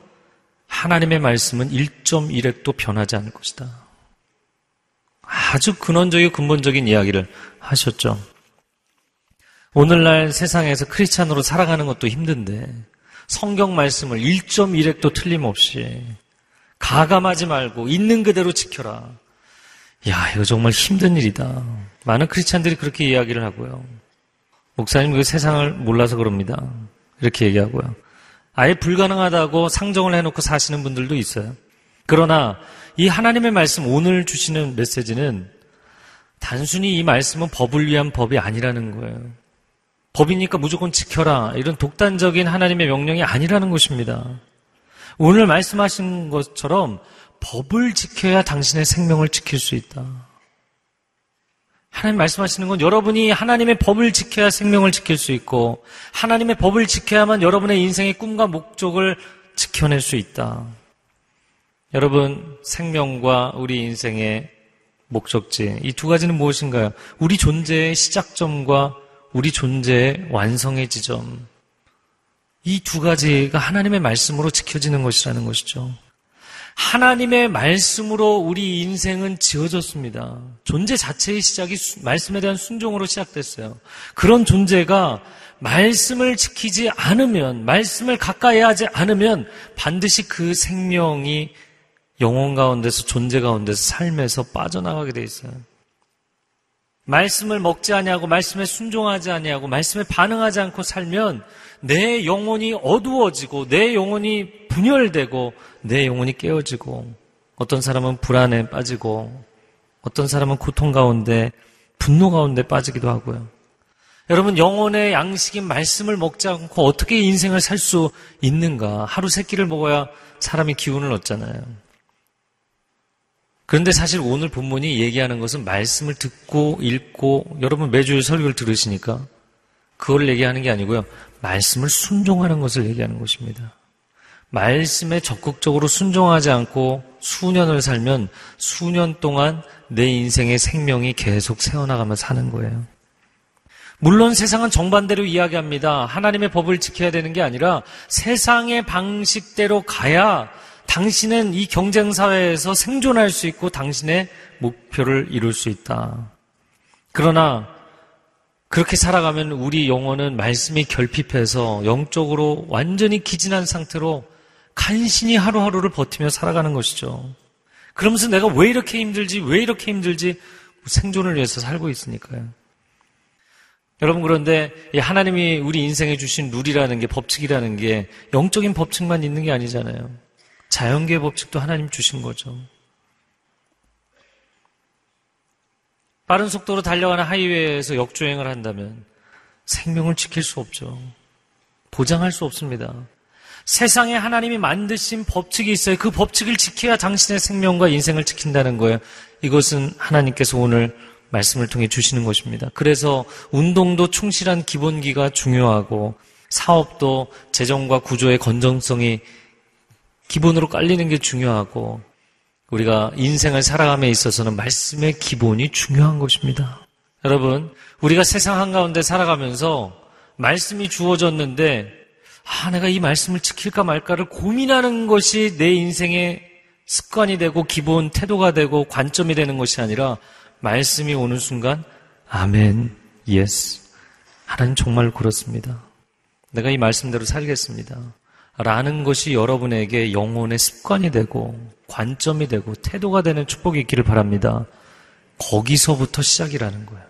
하나님의 말씀은 1.1핵도 변하지 않을 것이다. 아주 근원적이고 근본적인 이야기를 하셨죠. 오늘날 세상에서 크리스찬으로 살아가는 것도 힘든데 성경 말씀을 1.1핵도 틀림없이 가감하지 말고 있는 그대로 지켜라. 야, 이거 정말 힘든 일이다. 많은 크리스찬들이 그렇게 이야기를 하고요. 목사님 그 세상을 몰라서 그럽니다. 이렇게 얘기하고요. 아예 불가능하다고 상정을 해놓고 사시는 분들도 있어요. 그러나 이 하나님의 말씀 오늘 주시는 메시지는 단순히 이 말씀은 법을 위한 법이 아니라는 거예요. 법이니까 무조건 지켜라. 이런 독단적인 하나님의 명령이 아니라는 것입니다. 오늘 말씀하신 것처럼 법을 지켜야 당신의 생명을 지킬 수 있다. 하나님 말씀하시는 건 여러분이 하나님의 법을 지켜야 생명을 지킬 수 있고 하나님의 법을 지켜야만 여러분의 인생의 꿈과 목적을 지켜낼 수 있다. 여러분 생명과 우리 인생의 목적지 이 두 가지는 무엇인가요? 우리 존재의 시작점과 우리 존재의 완성의 지점. 이 두 가지가 하나님의 말씀으로 지켜지는 것이라는 것이죠. 하나님의 말씀으로 우리 인생은 지어졌습니다. 존재 자체의 시작이 말씀에 대한 순종으로 시작됐어요. 그런 존재가 말씀을 지키지 않으면, 말씀을 가까이 하지 않으면 반드시 그 생명이 영혼 가운데서 존재 가운데서 삶에서 빠져나가게 돼 있어요. 말씀을 먹지 아니하고 말씀에 순종하지 아니하고 말씀에 반응하지 않고 살면 내 영혼이 어두워지고 내 영혼이 분열되고 내 영혼이 깨어지고 어떤 사람은 불안에 빠지고 어떤 사람은 고통 가운데 분노 가운데 빠지기도 하고요. 여러분 영혼의 양식인 말씀을 먹지 않고 어떻게 인생을 살 수 있는가? 하루 세 끼를 먹어야 사람이 기운을 얻잖아요. 그런데 사실 오늘 본문이 얘기하는 것은 말씀을 듣고 읽고 여러분 매주 설교를 들으시니까 그걸 얘기하는 게 아니고요. 말씀을 순종하는 것을 얘기하는 것입니다. 말씀에 적극적으로 순종하지 않고 수년을 살면 수년 동안 내 인생의 생명이 계속 새어나가며 사는 거예요. 물론 세상은 정반대로 이야기합니다. 하나님의 법을 지켜야 되는 게 아니라 세상의 방식대로 가야 당신은 이 경쟁 사회에서 생존할 수 있고 당신의 목표를 이룰 수 있다. 그러나 그렇게 살아가면 우리 영혼은 말씀이 결핍해서 영적으로 완전히 기진한 상태로 간신히 하루하루를 버티며 살아가는 것이죠. 그러면서 내가 왜 이렇게 힘들지, 왜 이렇게 힘들지, 생존을 위해서 살고 있으니까요. 여러분 그런데 하나님이 우리 인생에 주신 룰이라는 게 법칙이라는 게 영적인 법칙만 있는 게 아니잖아요. 자연계의 법칙도 하나님 주신 거죠. 빠른 속도로 달려가는 하이웨이에서 역주행을 한다면 생명을 지킬 수 없죠. 보장할 수 없습니다. 세상에 하나님이 만드신 법칙이 있어요. 그 법칙을 지켜야 당신의 생명과 인생을 지킨다는 거예요. 이것은 하나님께서 오늘 말씀을 통해 주시는 것입니다. 그래서 운동도 충실한 기본기가 중요하고 사업도 재정과 구조의 건전성이 기본으로 깔리는 게 중요하고 우리가 인생을 살아감에 있어서는 말씀의 기본이 중요한 것입니다. 여러분, 우리가 세상 한가운데 살아가면서 말씀이 주어졌는데 아, 내가 이 말씀을 지킬까 말까를 고민하는 것이 내 인생의 습관이 되고 기본 태도가 되고 관점이 되는 것이 아니라 말씀이 오는 순간 아멘, yes. 하나님 정말 그렇습니다. 내가 이 말씀대로 살겠습니다. 라는 것이 여러분에게 영혼의 습관이 되고 관점이 되고 태도가 되는 축복이 있기를 바랍니다. 거기서부터 시작이라는 거예요.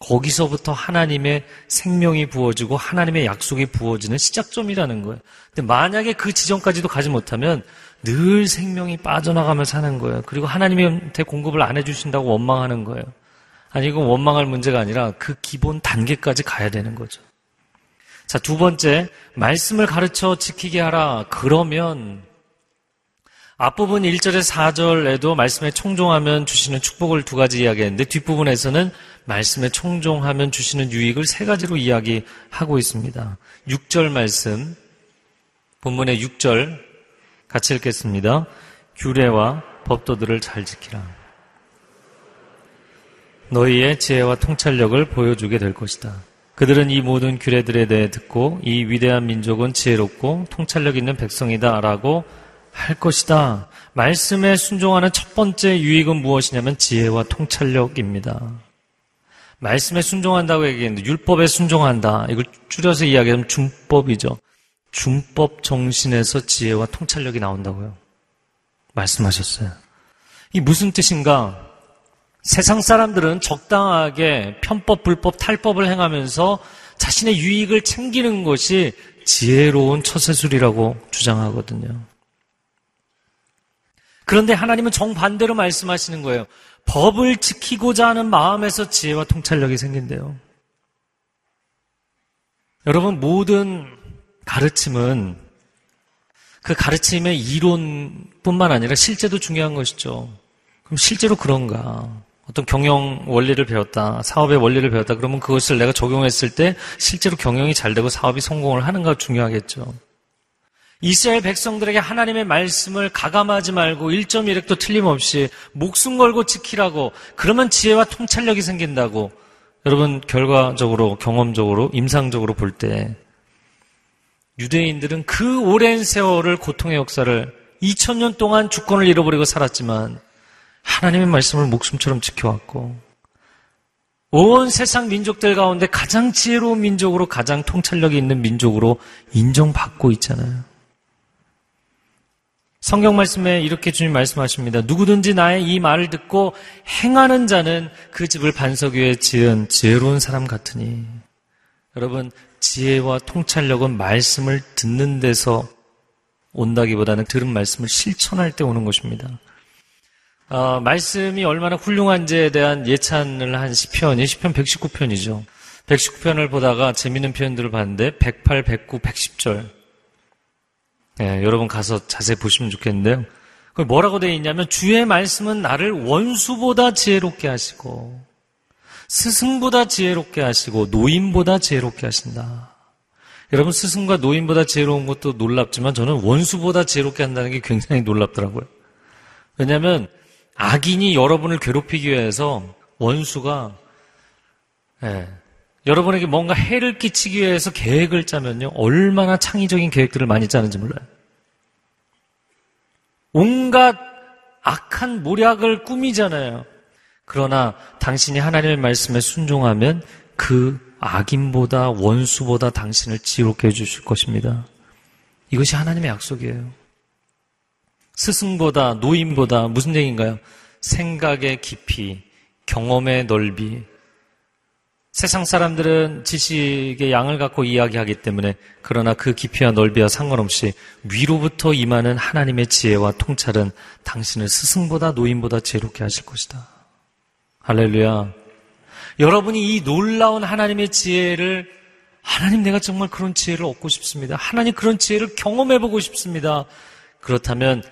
거기서부터 하나님의 생명이 부어지고 하나님의 약속이 부어지는 시작점이라는 거예요. 근데 만약에 그 지점까지도 가지 못하면 늘 생명이 빠져나가며 사는 거예요. 그리고 하나님한테 공급을 안 해주신다고 원망하는 거예요. 아니, 이건 원망할 문제가 아니라 그 기본 단계까지 가야 되는 거죠. 자, 두 번째, 말씀을 가르쳐 지키게 하라. 그러면 앞부분 1절에 4절에도 말씀에 총종하면 주시는 축복을 두 가지 이야기했는데 뒷부분에서는 말씀에 총종하면 주시는 유익을 세 가지로 이야기하고 있습니다. 6절 말씀, 본문의 6절 같이 읽겠습니다. 규례와 법도들을 잘 지키라. 너희의 지혜와 통찰력을 보여주게 될 것이다. 그들은 이 모든 규례들에 대해 듣고 이 위대한 민족은 지혜롭고 통찰력 있는 백성이다 라고 할 것이다. 말씀에 순종하는 첫 번째 유익은 무엇이냐면 지혜와 통찰력입니다. 말씀에 순종한다고 얘기했는데 율법에 순종한다. 이걸 줄여서 이야기하면 준법이죠. 준법 정신에서 지혜와 통찰력이 나온다고요. 말씀하셨어요. 이 무슨 뜻인가? 세상 사람들은 적당하게 편법, 불법, 탈법을 행하면서 자신의 유익을 챙기는 것이 지혜로운 처세술이라고 주장하거든요. 그런데 하나님은 정반대로 말씀하시는 거예요. 법을 지키고자 하는 마음에서 지혜와 통찰력이 생긴대요. 여러분, 모든 가르침은 그 가르침의 이론뿐만 아니라 실제도 중요한 것이죠. 그럼 실제로 그런가? 어떤 경영 원리를 배웠다, 사업의 원리를 배웠다, 그러면 그것을 내가 적용했을 때 실제로 경영이 잘 되고 사업이 성공을 하는가 중요하겠죠. 이스라엘 백성들에게 하나님의 말씀을 가감하지 말고 1.1획도 틀림없이 목숨 걸고 지키라고 그러면 지혜와 통찰력이 생긴다고 여러분 결과적으로 경험적으로 임상적으로 볼 때 유대인들은 그 오랜 세월을 고통의 역사를 2000년 동안 주권을 잃어버리고 살았지만 하나님의 말씀을 목숨처럼 지켜왔고 온 세상 민족들 가운데 가장 지혜로운 민족으로 가장 통찰력이 있는 민족으로 인정받고 있잖아요. 성경 말씀에 이렇게 주님 말씀하십니다. 누구든지 나의 이 말을 듣고 행하는 자는 그 집을 반석 위에 지은 지혜로운 사람 같으니. 여러분, 지혜와 통찰력은 말씀을 듣는 데서 온다기보다는 들은 말씀을 실천할 때 오는 것입니다. 어, 말씀이 얼마나 훌륭한지에 대한 예찬을 한 시편 119편이죠. 119편을 보다가 재밌는 표현들을 봤는데 108, 109, 110절 예, 여러분 가서 자세히 보시면 좋겠는데요. 그 뭐라고 되어 있냐면 주의 말씀은 나를 원수보다 지혜롭게 하시고 스승보다 지혜롭게 하시고 노인보다 지혜롭게 하신다. 여러분 스승과 노인보다 지혜로운 것도 놀랍지만 저는 원수보다 지혜롭게 한다는 게 굉장히 놀랍더라고요. 왜냐하면 악인이 여러분을 괴롭히기 위해서 원수가 예, 여러분에게 뭔가 해를 끼치기 위해서 계획을 짜면요, 얼마나 창의적인 계획들을 많이 짜는지 몰라요. 온갖 악한 모략을 꾸미잖아요. 그러나 당신이 하나님의 말씀에 순종하면 그 악인보다 원수보다 당신을 지롭게 해주실 것입니다. 이것이 하나님의 약속이에요. 스승보다 노인보다 무슨 얘기인가요? 생각의 깊이, 경험의 넓이, 세상 사람들은 지식의 양을 갖고 이야기하기 때문에 그러나 그 깊이와 넓이와 상관없이 위로부터 임하는 하나님의 지혜와 통찰은 당신을 스승보다 노인보다 지혜롭게 하실 것이다. 할렐루야. 여러분이 이 놀라운 하나님의 지혜를 하나님 내가 정말 그런 지혜를 얻고 싶습니다. 하나님 그런 지혜를 경험해보고 싶습니다. 그렇다면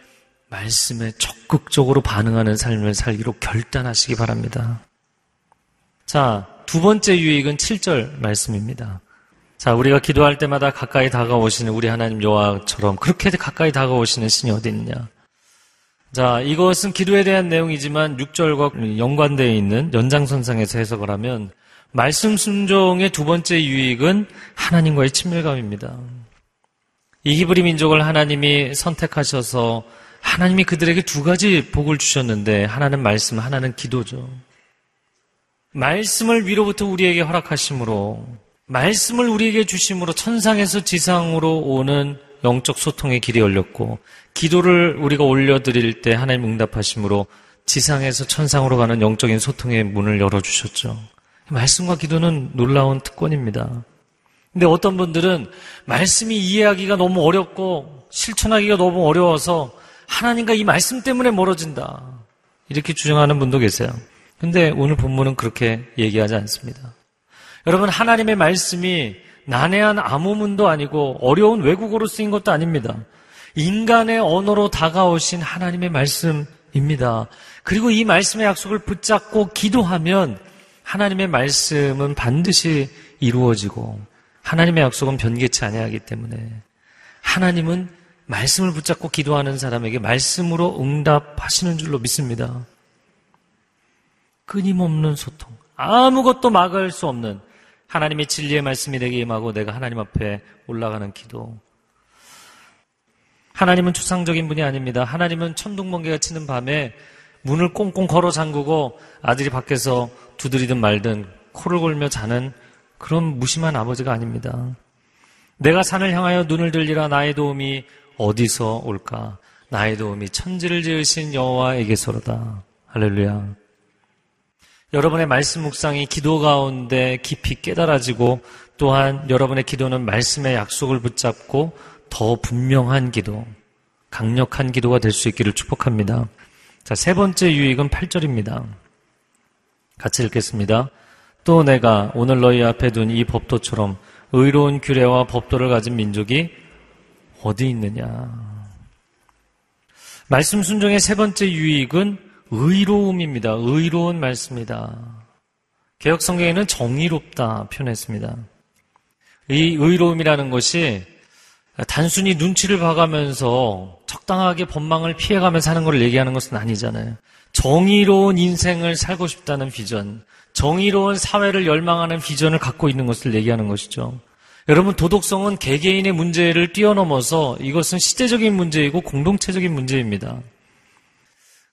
말씀에 적극적으로 반응하는 삶을 살기로 결단하시기 바랍니다. 자, 두 번째 유익은 7절 말씀입니다. 자, 우리가 기도할 때마다 가까이 다가오시는 우리 하나님 여호와처럼 그렇게 가까이 다가오시는 신이 어디 있느냐? 자, 이것은 기도에 대한 내용이지만 6절과 연관되어 있는 연장선상에서 해석을 하면 말씀 순종의 두 번째 유익은 하나님과의 친밀감입니다. 이 히브리 민족을 하나님이 선택하셔서 하나님이 그들에게 두 가지 복을 주셨는데 하나는 말씀, 하나는 기도죠. 말씀을 위로부터 우리에게 허락하심으로 말씀을 우리에게 주심으로 천상에서 지상으로 오는 영적 소통의 길이 열렸고 기도를 우리가 올려드릴 때 하나님 응답하심으로 지상에서 천상으로 가는 영적인 소통의 문을 열어주셨죠. 말씀과 기도는 놀라운 특권입니다. 근데 어떤 분들은 말씀이 이해하기가 너무 어렵고 실천하기가 너무 어려워서 하나님과 이 말씀 때문에 멀어진다. 이렇게 주장하는 분도 계세요. 근데 오늘 본문은 그렇게 얘기하지 않습니다. 여러분, 하나님의 말씀이 난해한 암호문도 아니고 어려운 외국어로 쓰인 것도 아닙니다. 인간의 언어로 다가오신 하나님의 말씀입니다. 그리고 이 말씀의 약속을 붙잡고 기도하면 하나님의 말씀은 반드시 이루어지고 하나님의 약속은 변개치 아니하기 때문에 하나님은 말씀을 붙잡고 기도하는 사람에게 말씀으로 응답하시는 줄로 믿습니다. 끊임없는 소통, 아무것도 막을 수 없는 하나님의 진리의 말씀이 내게 임하고 내가 하나님 앞에 올라가는 기도. 하나님은 추상적인 분이 아닙니다. 하나님은 천둥번개가 치는 밤에 문을 꽁꽁 걸어 잠그고 아들이 밖에서 두드리든 말든 코를 골며 자는 그런 무심한 아버지가 아닙니다. 내가 산을 향하여 눈을 들리라 나의 도움이 어디서 올까? 나의 도움이 천지를 지으신 여호와에게서로다. 할렐루야. 여러분의 말씀 묵상이 기도 가운데 깊이 깨달아지고 또한 여러분의 기도는 말씀의 약속을 붙잡고 더 분명한 기도, 강력한 기도가 될 수 있기를 축복합니다. 자, 세 번째 유익은 8절입니다. 같이 읽겠습니다. 또 내가 오늘 너희 앞에 둔 이 법도처럼 의로운 규례와 법도를 가진 민족이 어디 있느냐. 말씀 순종의 세 번째 유익은 의로움입니다. 의로운 말씀이다. 개혁 성경에는 정의롭다 표현했습니다. 이 의로움이라는 것이 단순히 눈치를 봐가면서 적당하게 법망을 피해가면서 사는 걸 얘기하는 것은 아니잖아요. 정의로운 인생을 살고 싶다는 비전, 정의로운 사회를 열망하는 비전을 갖고 있는 것을 얘기하는 것이죠. 여러분, 도덕성은 개개인의 문제를 뛰어넘어서 이것은 시대적인 문제이고 공동체적인 문제입니다.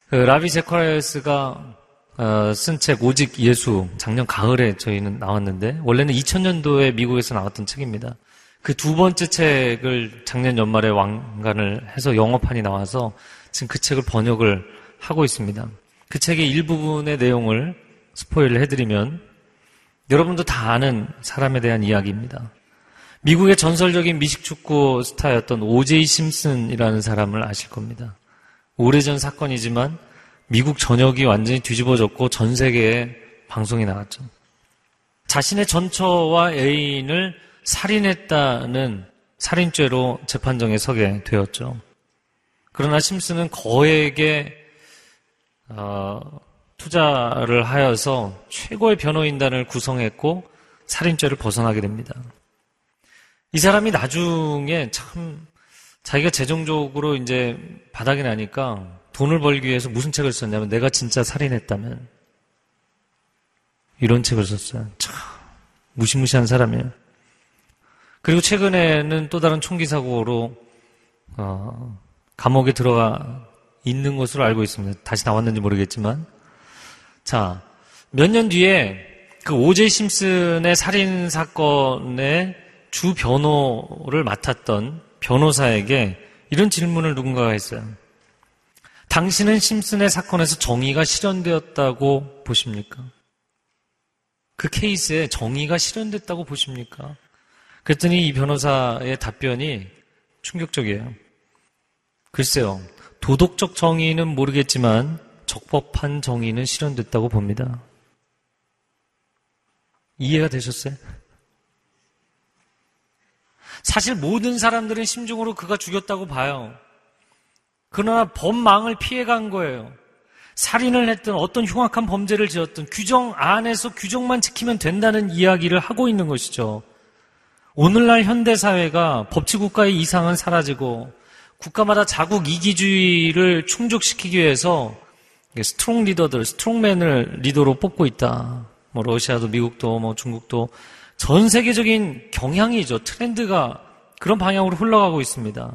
그 라비 재커라이어스가 어, 쓴책 오직 예수 작년 가을에 저희는 나왔는데 원래는 2000년도에 미국에서 나왔던 책입니다. 그 두 번째 책을 작년 연말에 완간을 해서 영어판이 나와서 지금 그 책을 번역을 하고 있습니다. 그 책의 일부분의 내용을 스포일을 해드리면 여러분도 다 아는 사람에 대한 이야기입니다. 미국의 전설적인 미식축구 스타였던 오제이 심슨이라는 사람을 아실 겁니다. 오래전 사건이지만 미국 전역이 완전히 뒤집어졌고 전 세계에 방송이 나왔죠. 자신의 전처와 애인을 살인했다는 살인죄로 재판정에 서게 되었죠. 그러나 심슨은 거액의 어, 투자를 하여서 최고의 변호인단을 구성했고 살인죄를 벗어나게 됩니다. 이 사람이 나중에 참 자기가 재정적으로 이제 바닥이 나니까 돈을 벌기 위해서 무슨 책을 썼냐면 내가 진짜 살인했다면 이런 책을 썼어요. 참 무시무시한 사람이에요. 그리고 최근에는 또 다른 총기 사고로 어, 감옥에 들어가 있는 것으로 알고 있습니다. 다시 나왔는지 모르겠지만 자 몇 년 뒤에 그 오제 심슨의 살인 사건의 주 변호를 맡았던 변호사에게 이런 질문을 누군가가 했어요. 당신은 심슨의 사건에서 정의가 실현되었다고 보십니까? 그 케이스에 정의가 실현됐다고 보십니까? 그랬더니 이 변호사의 답변이 충격적이에요. 글쎄요, 도덕적 정의는 모르겠지만 적법한 정의는 실현됐다고 봅니다. 이해가 되셨어요? 사실 모든 사람들은 심중으로 그가 죽였다고 봐요. 그러나 법망을 피해간 거예요. 살인을 했던 어떤 흉악한 범죄를 지었던 규정 안에서 규정만 지키면 된다는 이야기를 하고 있는 것이죠. 오늘날 현대사회가 법치국가의 이상은 사라지고 국가마다 자국 이기주의를 충족시키기 위해서 strong leader들, strongman을 리더로 뽑고 있다. 뭐 러시아도 미국도 뭐 중국도 전 세계적인 경향이죠. 트렌드가 그런 방향으로 흘러가고 있습니다.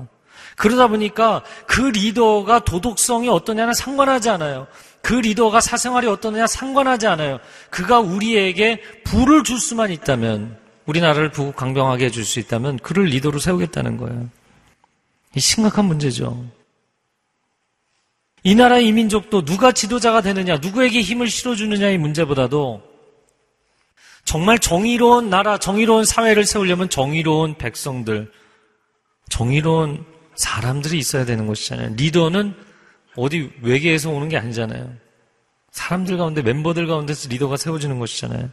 그러다 보니까 그 리더가 도덕성이 어떠냐는 상관하지 않아요. 그 리더가 사생활이 어떠느냐 상관하지 않아요. 그가 우리에게 부를 줄 수만 있다면, 우리나라를 부국 강병하게 해줄 수 있다면 그를 리더로 세우겠다는 거예요. 이 심각한 문제죠. 이 나라의 이민족도 누가 지도자가 되느냐, 누구에게 힘을 실어주느냐의 문제보다도 정말 정의로운 나라, 정의로운 사회를 세우려면 정의로운 백성들, 정의로운 사람들이 있어야 되는 것이잖아요. 리더는 어디 외계에서 오는 게 아니잖아요. 사람들 가운데, 멤버들 가운데서 리더가 세워지는 것이잖아요.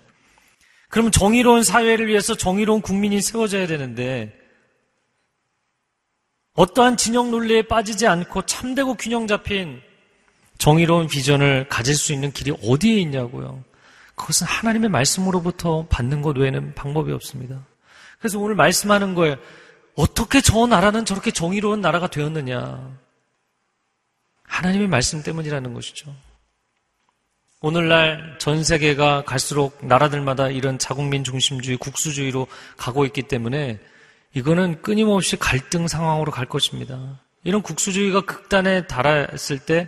그럼 정의로운 사회를 위해서 정의로운 국민이 세워져야 되는데 어떠한 진영 논리에 빠지지 않고 참되고 균형 잡힌 정의로운 비전을 가질 수 있는 길이 어디에 있냐고요. 그것은 하나님의 말씀으로부터 받는 것 외에는 방법이 없습니다. 그래서 오늘 말씀하는 거예요. 어떻게 저 나라는 저렇게 정의로운 나라가 되었느냐. 하나님의 말씀 때문이라는 것이죠. 오늘날 전 세계가 갈수록 나라들마다 이런 자국민 중심주의, 국수주의로 가고 있기 때문에 이거는 끊임없이 갈등 상황으로 갈 것입니다. 이런 국수주의가 극단에 달했을 때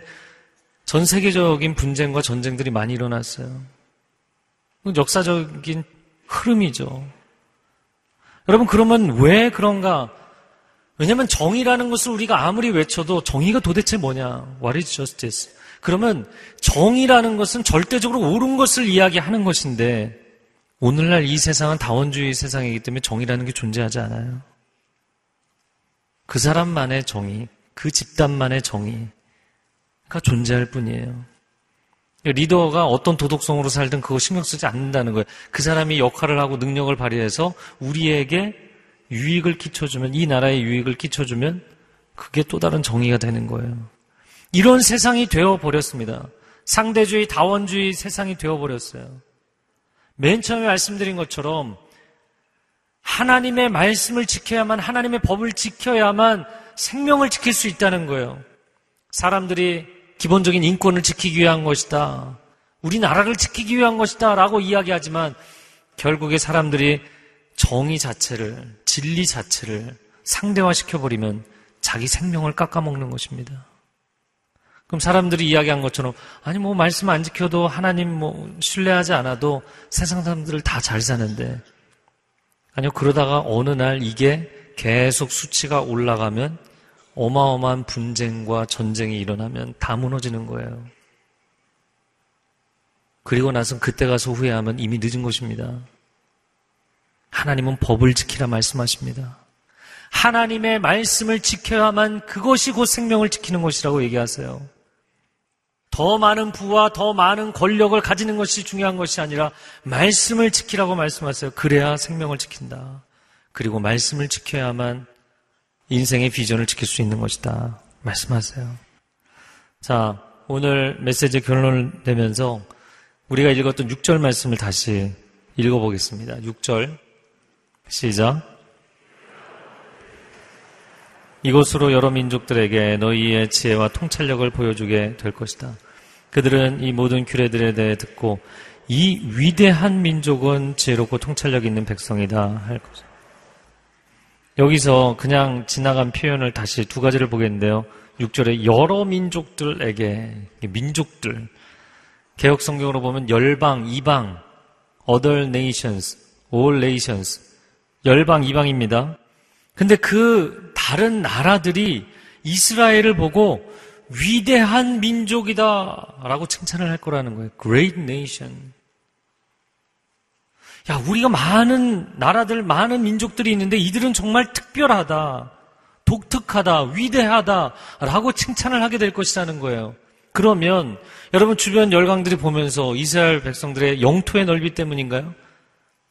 전 세계적인 분쟁과 전쟁들이 많이 일어났어요. 역사적인 흐름이죠. 여러분, 그러면 왜 그런가? 왜냐하면 정의라는 것을 우리가 아무리 외쳐도 정의가 도대체 뭐냐? What is justice? 그러면 정의라는 것은 절대적으로 옳은 것을 이야기하는 것인데 오늘날 이 세상은 다원주의 세상이기 때문에 정의라는 게 존재하지 않아요. 그 사람만의 정의, 그 집단만의 정의가 존재할 뿐이에요. 리더가 어떤 도덕성으로 살든 그거 신경 쓰지 않는다는 거예요. 그 사람이 역할을 하고 능력을 발휘해서 우리에게 유익을 끼쳐주면, 이 나라에 유익을 끼쳐주면 그게 또 다른 정의가 되는 거예요. 이런 세상이 되어버렸습니다. 상대주의, 다원주의 세상이 되어버렸어요. 맨 처음에 말씀드린 것처럼 하나님의 말씀을 지켜야만, 하나님의 법을 지켜야만 생명을 지킬 수 있다는 거예요. 사람들이 기본적인 인권을 지키기 위한 것이다. 우리나라를 지키기 위한 것이다. 라고 이야기하지만 결국에 사람들이 정의 자체를, 진리 자체를 상대화시켜버리면 자기 생명을 깎아먹는 것입니다. 그럼 사람들이 이야기한 것처럼 아니 뭐 말씀 안 지켜도 하나님 뭐 신뢰하지 않아도 세상 사람들을 다 잘 사는데 아니요 그러다가 어느 날 이게 계속 수치가 올라가면 어마어마한 분쟁과 전쟁이 일어나면 다 무너지는 거예요. 그리고 나서 그때 가서 후회하면 이미 늦은 것입니다. 하나님은 법을 지키라 말씀하십니다. 하나님의 말씀을 지켜야만 그것이 곧 생명을 지키는 것이라고 얘기하세요. 더 많은 부와 더 많은 권력을 가지는 것이 중요한 것이 아니라 말씀을 지키라고 말씀하세요. 그래야 생명을 지킨다. 그리고 말씀을 지켜야만 인생의 비전을 지킬 수 있는 것이다. 말씀하세요. 자, 오늘 메시지 결론을 내면서 우리가 읽었던 6절 말씀을 다시 읽어보겠습니다. 6절. 시작. 이곳으로 여러 민족들에게 너희의 지혜와 통찰력을 보여주게 될 것이다. 그들은 이 모든 규례들에 대해 듣고 이 위대한 민족은 지혜롭고 통찰력 있는 백성이다 할 것이다. 여기서 그냥 지나간 표현을 다시 두 가지를 보겠는데요. 6절에 여러 민족들에게 민족들 개혁 성경으로 보면 열방, 이방, other nations, all nations 열방, 이방입니다. 근데 그 다른 나라들이 이스라엘을 보고 위대한 민족이다라고 칭찬을 할 거라는 거예요. Great nation. 야, 우리가 많은 나라들, 많은 민족들이 있는데 이들은 정말 특별하다, 독특하다, 위대하다라고 칭찬을 하게 될 것이라는 거예요. 그러면 여러분 주변 열강들이 보면서 이스라엘 백성들의 영토의 넓이 때문인가요?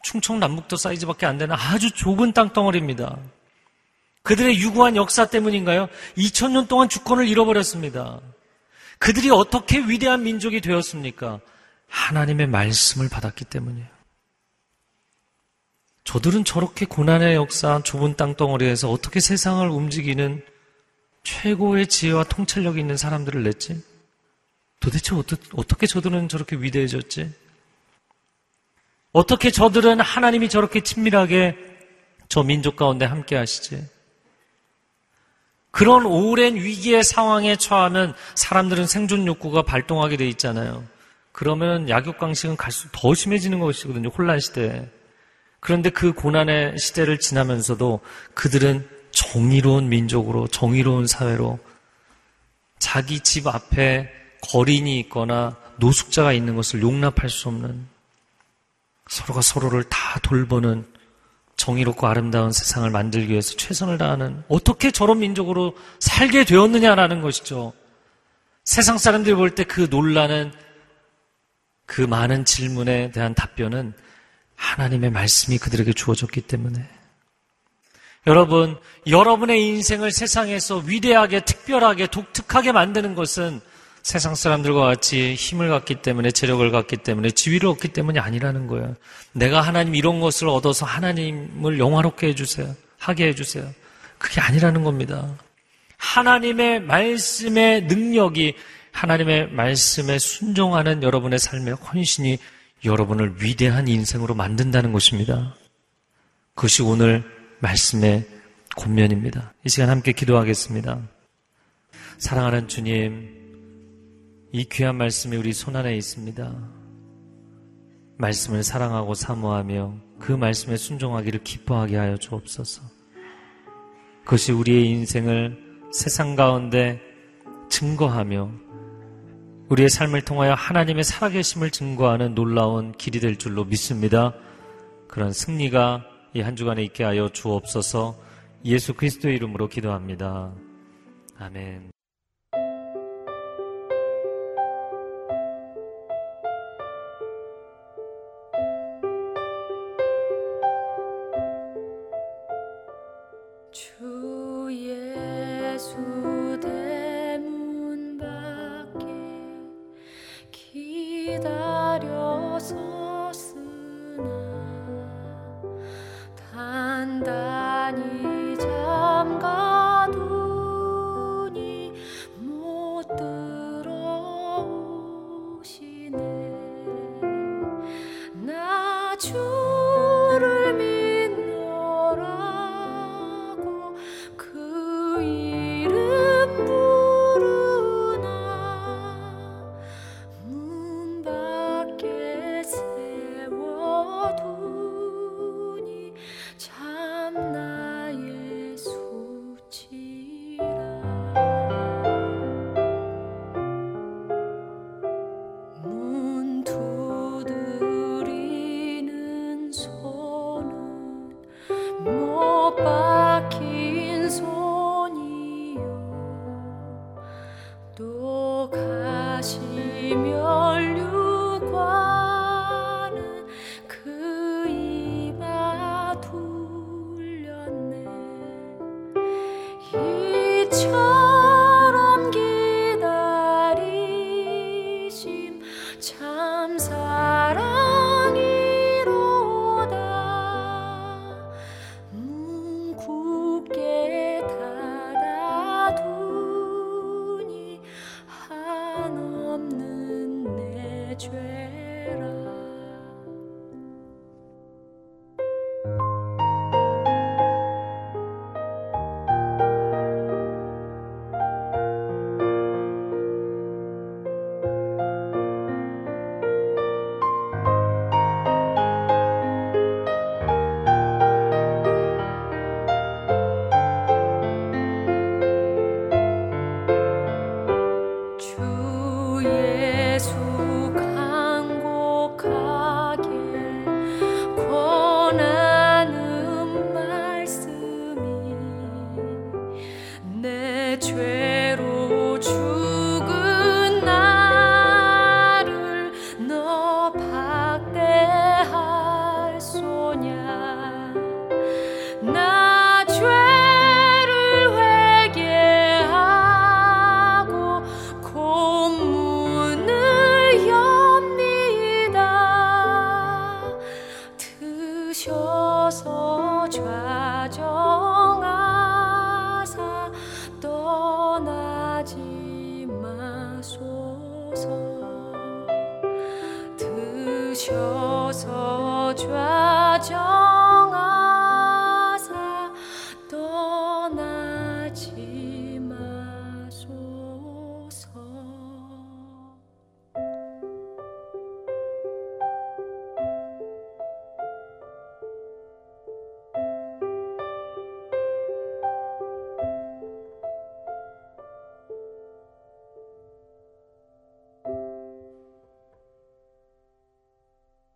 충청 남북도 사이즈밖에 안 되는 아주 좁은 땅덩어리입니다. 그들의 유구한 역사 때문인가요? 2000년 동안 주권을 잃어버렸습니다. 그들이 어떻게 위대한 민족이 되었습니까? 하나님의 말씀을 받았기 때문이에요. 저들은 저렇게 고난의 역사, 좁은 땅덩어리에서 어떻게 세상을 움직이는 최고의 지혜와 통찰력이 있는 사람들을 냈지? 도대체 어떻게 저들은 저렇게 위대해졌지? 어떻게 저들은 하나님이 저렇게 친밀하게 저 민족 가운데 함께 하시지? 그런 오랜 위기의 상황에 처하면 사람들은 생존 욕구가 발동하게 돼 있잖아요. 그러면 약육강식은 갈수록 더 심해지는 것이거든요. 혼란 시대에. 그런데 그 고난의 시대를 지나면서도 그들은 정의로운 민족으로, 정의로운 사회로 자기 집 앞에 거린이 있거나 노숙자가 있는 것을 용납할 수 없는 서로가 서로를 다 돌보는 정의롭고 아름다운 세상을 만들기 위해서 최선을 다하는 어떻게 저런 민족으로 살게 되었느냐라는 것이죠. 세상 사람들이 볼 때 그 논란은 그 많은 질문에 대한 답변은 하나님의 말씀이 그들에게 주어졌기 때문에. 여러분, 여러분의 인생을 세상에서 위대하게, 특별하게, 독특하게 만드는 것은 세상 사람들과 같이 힘을 갖기 때문에, 재력을 갖기 때문에, 지위를 얻기 때문이 아니라는 거예요. 내가 하나님 이런 것을 얻어서 하나님을 영화롭게 해주세요. 하게 해주세요. 그게 아니라는 겁니다. 하나님의 말씀의 능력이 하나님의 말씀에 순종하는 여러분의 삶의 헌신이 여러분을 위대한 인생으로 만든다는 것입니다. 그것이 오늘 말씀의 권면입니다. 이 시간 함께 기도하겠습니다. 사랑하는 주님, 이 귀한 말씀이 우리 손안에 있습니다. 말씀을 사랑하고 사모하며 그 말씀에 순종하기를 기뻐하게 하여 주옵소서. 그것이 우리의 인생을 세상 가운데 증거하며 우리의 삶을 통하여 하나님의 살아계심을 증거하는 놀라운 길이 될 줄로 믿습니다. 그런 승리가 이 한 주간에 있게 하여 주옵소서 예수 그리스도의 이름으로 기도합니다. 아멘.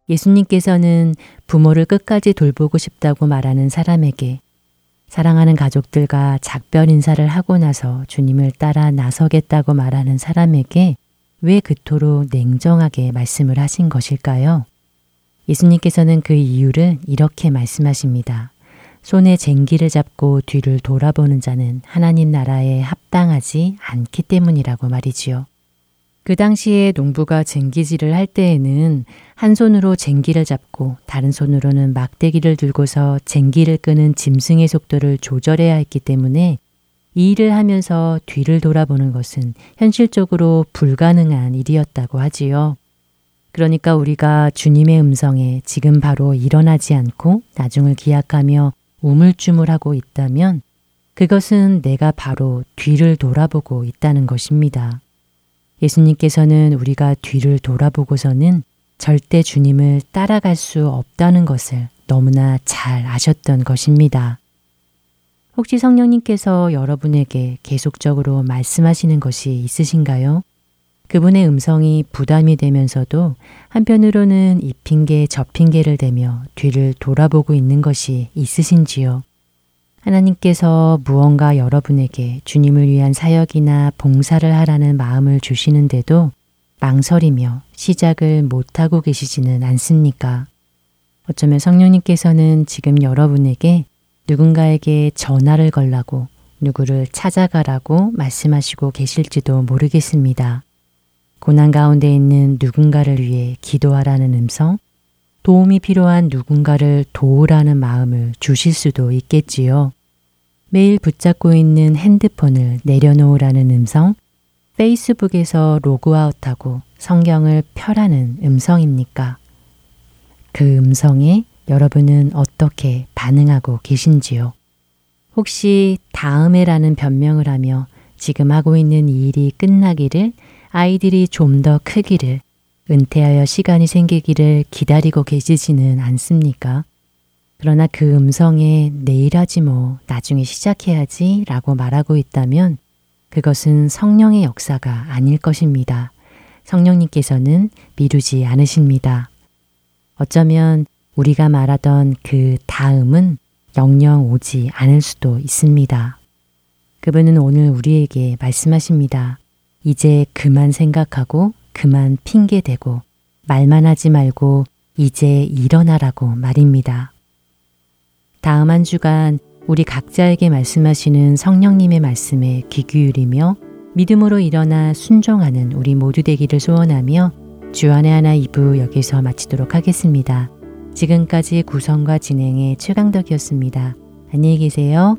예수님께서는 부모를 끝까지 돌보고 싶다고 말하는 사람에게 사랑하는 가족들과 작별 인사를 하고 나서 주님을 따라 나서겠다고 말하는 사람에게 왜 그토록 냉정하게 말씀을 하신 것일까요? 예수님께서는 그 이유를 이렇게 말씀하십니다. 손에 쟁기를 잡고 뒤를 돌아보는 자는 하나님 나라에 합당하지 않기 때문이라고 말이지요. 그 당시에 농부가 쟁기질을 할 때에는 한 손으로 쟁기를 잡고 다른 손으로는 막대기를 들고서 쟁기를 끄는 짐승의 속도를 조절해야 했기 때문에 이 일을 하면서 뒤를 돌아보는 것은 현실적으로 불가능한 일이었다고 하지요. 그러니까 우리가 주님의 음성에 지금 바로 일어나지 않고 나중을 기약하며 우물쭈물하고 있다면 그것은 내가 바로 뒤를 돌아보고 있다는 것입니다. 예수님께서는 우리가 뒤를 돌아보고서는 절대 주님을 따라갈 수 없다는 것을 너무나 잘 아셨던 것입니다. 혹시 성령님께서 여러분에게 계속적으로 말씀하시는 것이 있으신가요? 그분의 음성이 부담이 되면서도 한편으로는 이 핑계 저 핑계를 대며 뒤를 돌아보고 있는 것이 있으신지요? 하나님께서 무언가 여러분에게 주님을 위한 사역이나 봉사를 하라는 마음을 주시는데도 망설이며 시작을 못하고 계시지는 않습니까? 어쩌면 성령님께서는 지금 여러분에게 누군가에게 전화를 걸라고 누구를 찾아가라고 말씀하시고 계실지도 모르겠습니다. 고난 가운데 있는 누군가를 위해 기도하라는 음성, 도움이 필요한 누군가를 도우라는 마음을 주실 수도 있겠지요. 매일 붙잡고 있는 핸드폰을 내려놓으라는 음성, 페이스북에서 로그아웃하고 성경을 펴라는 음성입니까? 그 음성에 여러분은 어떻게 반응하고 계신지요? 혹시 다음에라는 변명을 하며 지금 하고 있는 이 일이 끝나기를 아이들이 좀 더 크기를 은퇴하여 시간이 생기기를 기다리고 계시지는 않습니까? 그러나 그 음성에 내일 하지 뭐, 나중에 시작해야지 라고 말하고 있다면 그것은 성령의 역사가 아닐 것입니다. 성령님께서는 미루지 않으십니다. 어쩌면 우리가 말하던 그 다음은 영영 오지 않을 수도 있습니다. 그분은 오늘 우리에게 말씀하십니다. 이제 그만 생각하고 그만 핑계대고 말만 하지 말고 이제 일어나라고 말입니다. 다음 한 주간 우리 각자에게 말씀하시는 성령님의 말씀에 귀 기울이며 믿음으로 일어나 순종하는 우리 모두 되기를 소원하며 주안의 하나 2부 여기서 마치도록 하겠습니다. 지금까지 구성과 진행의 최강덕이었습니다. 안녕히 계세요.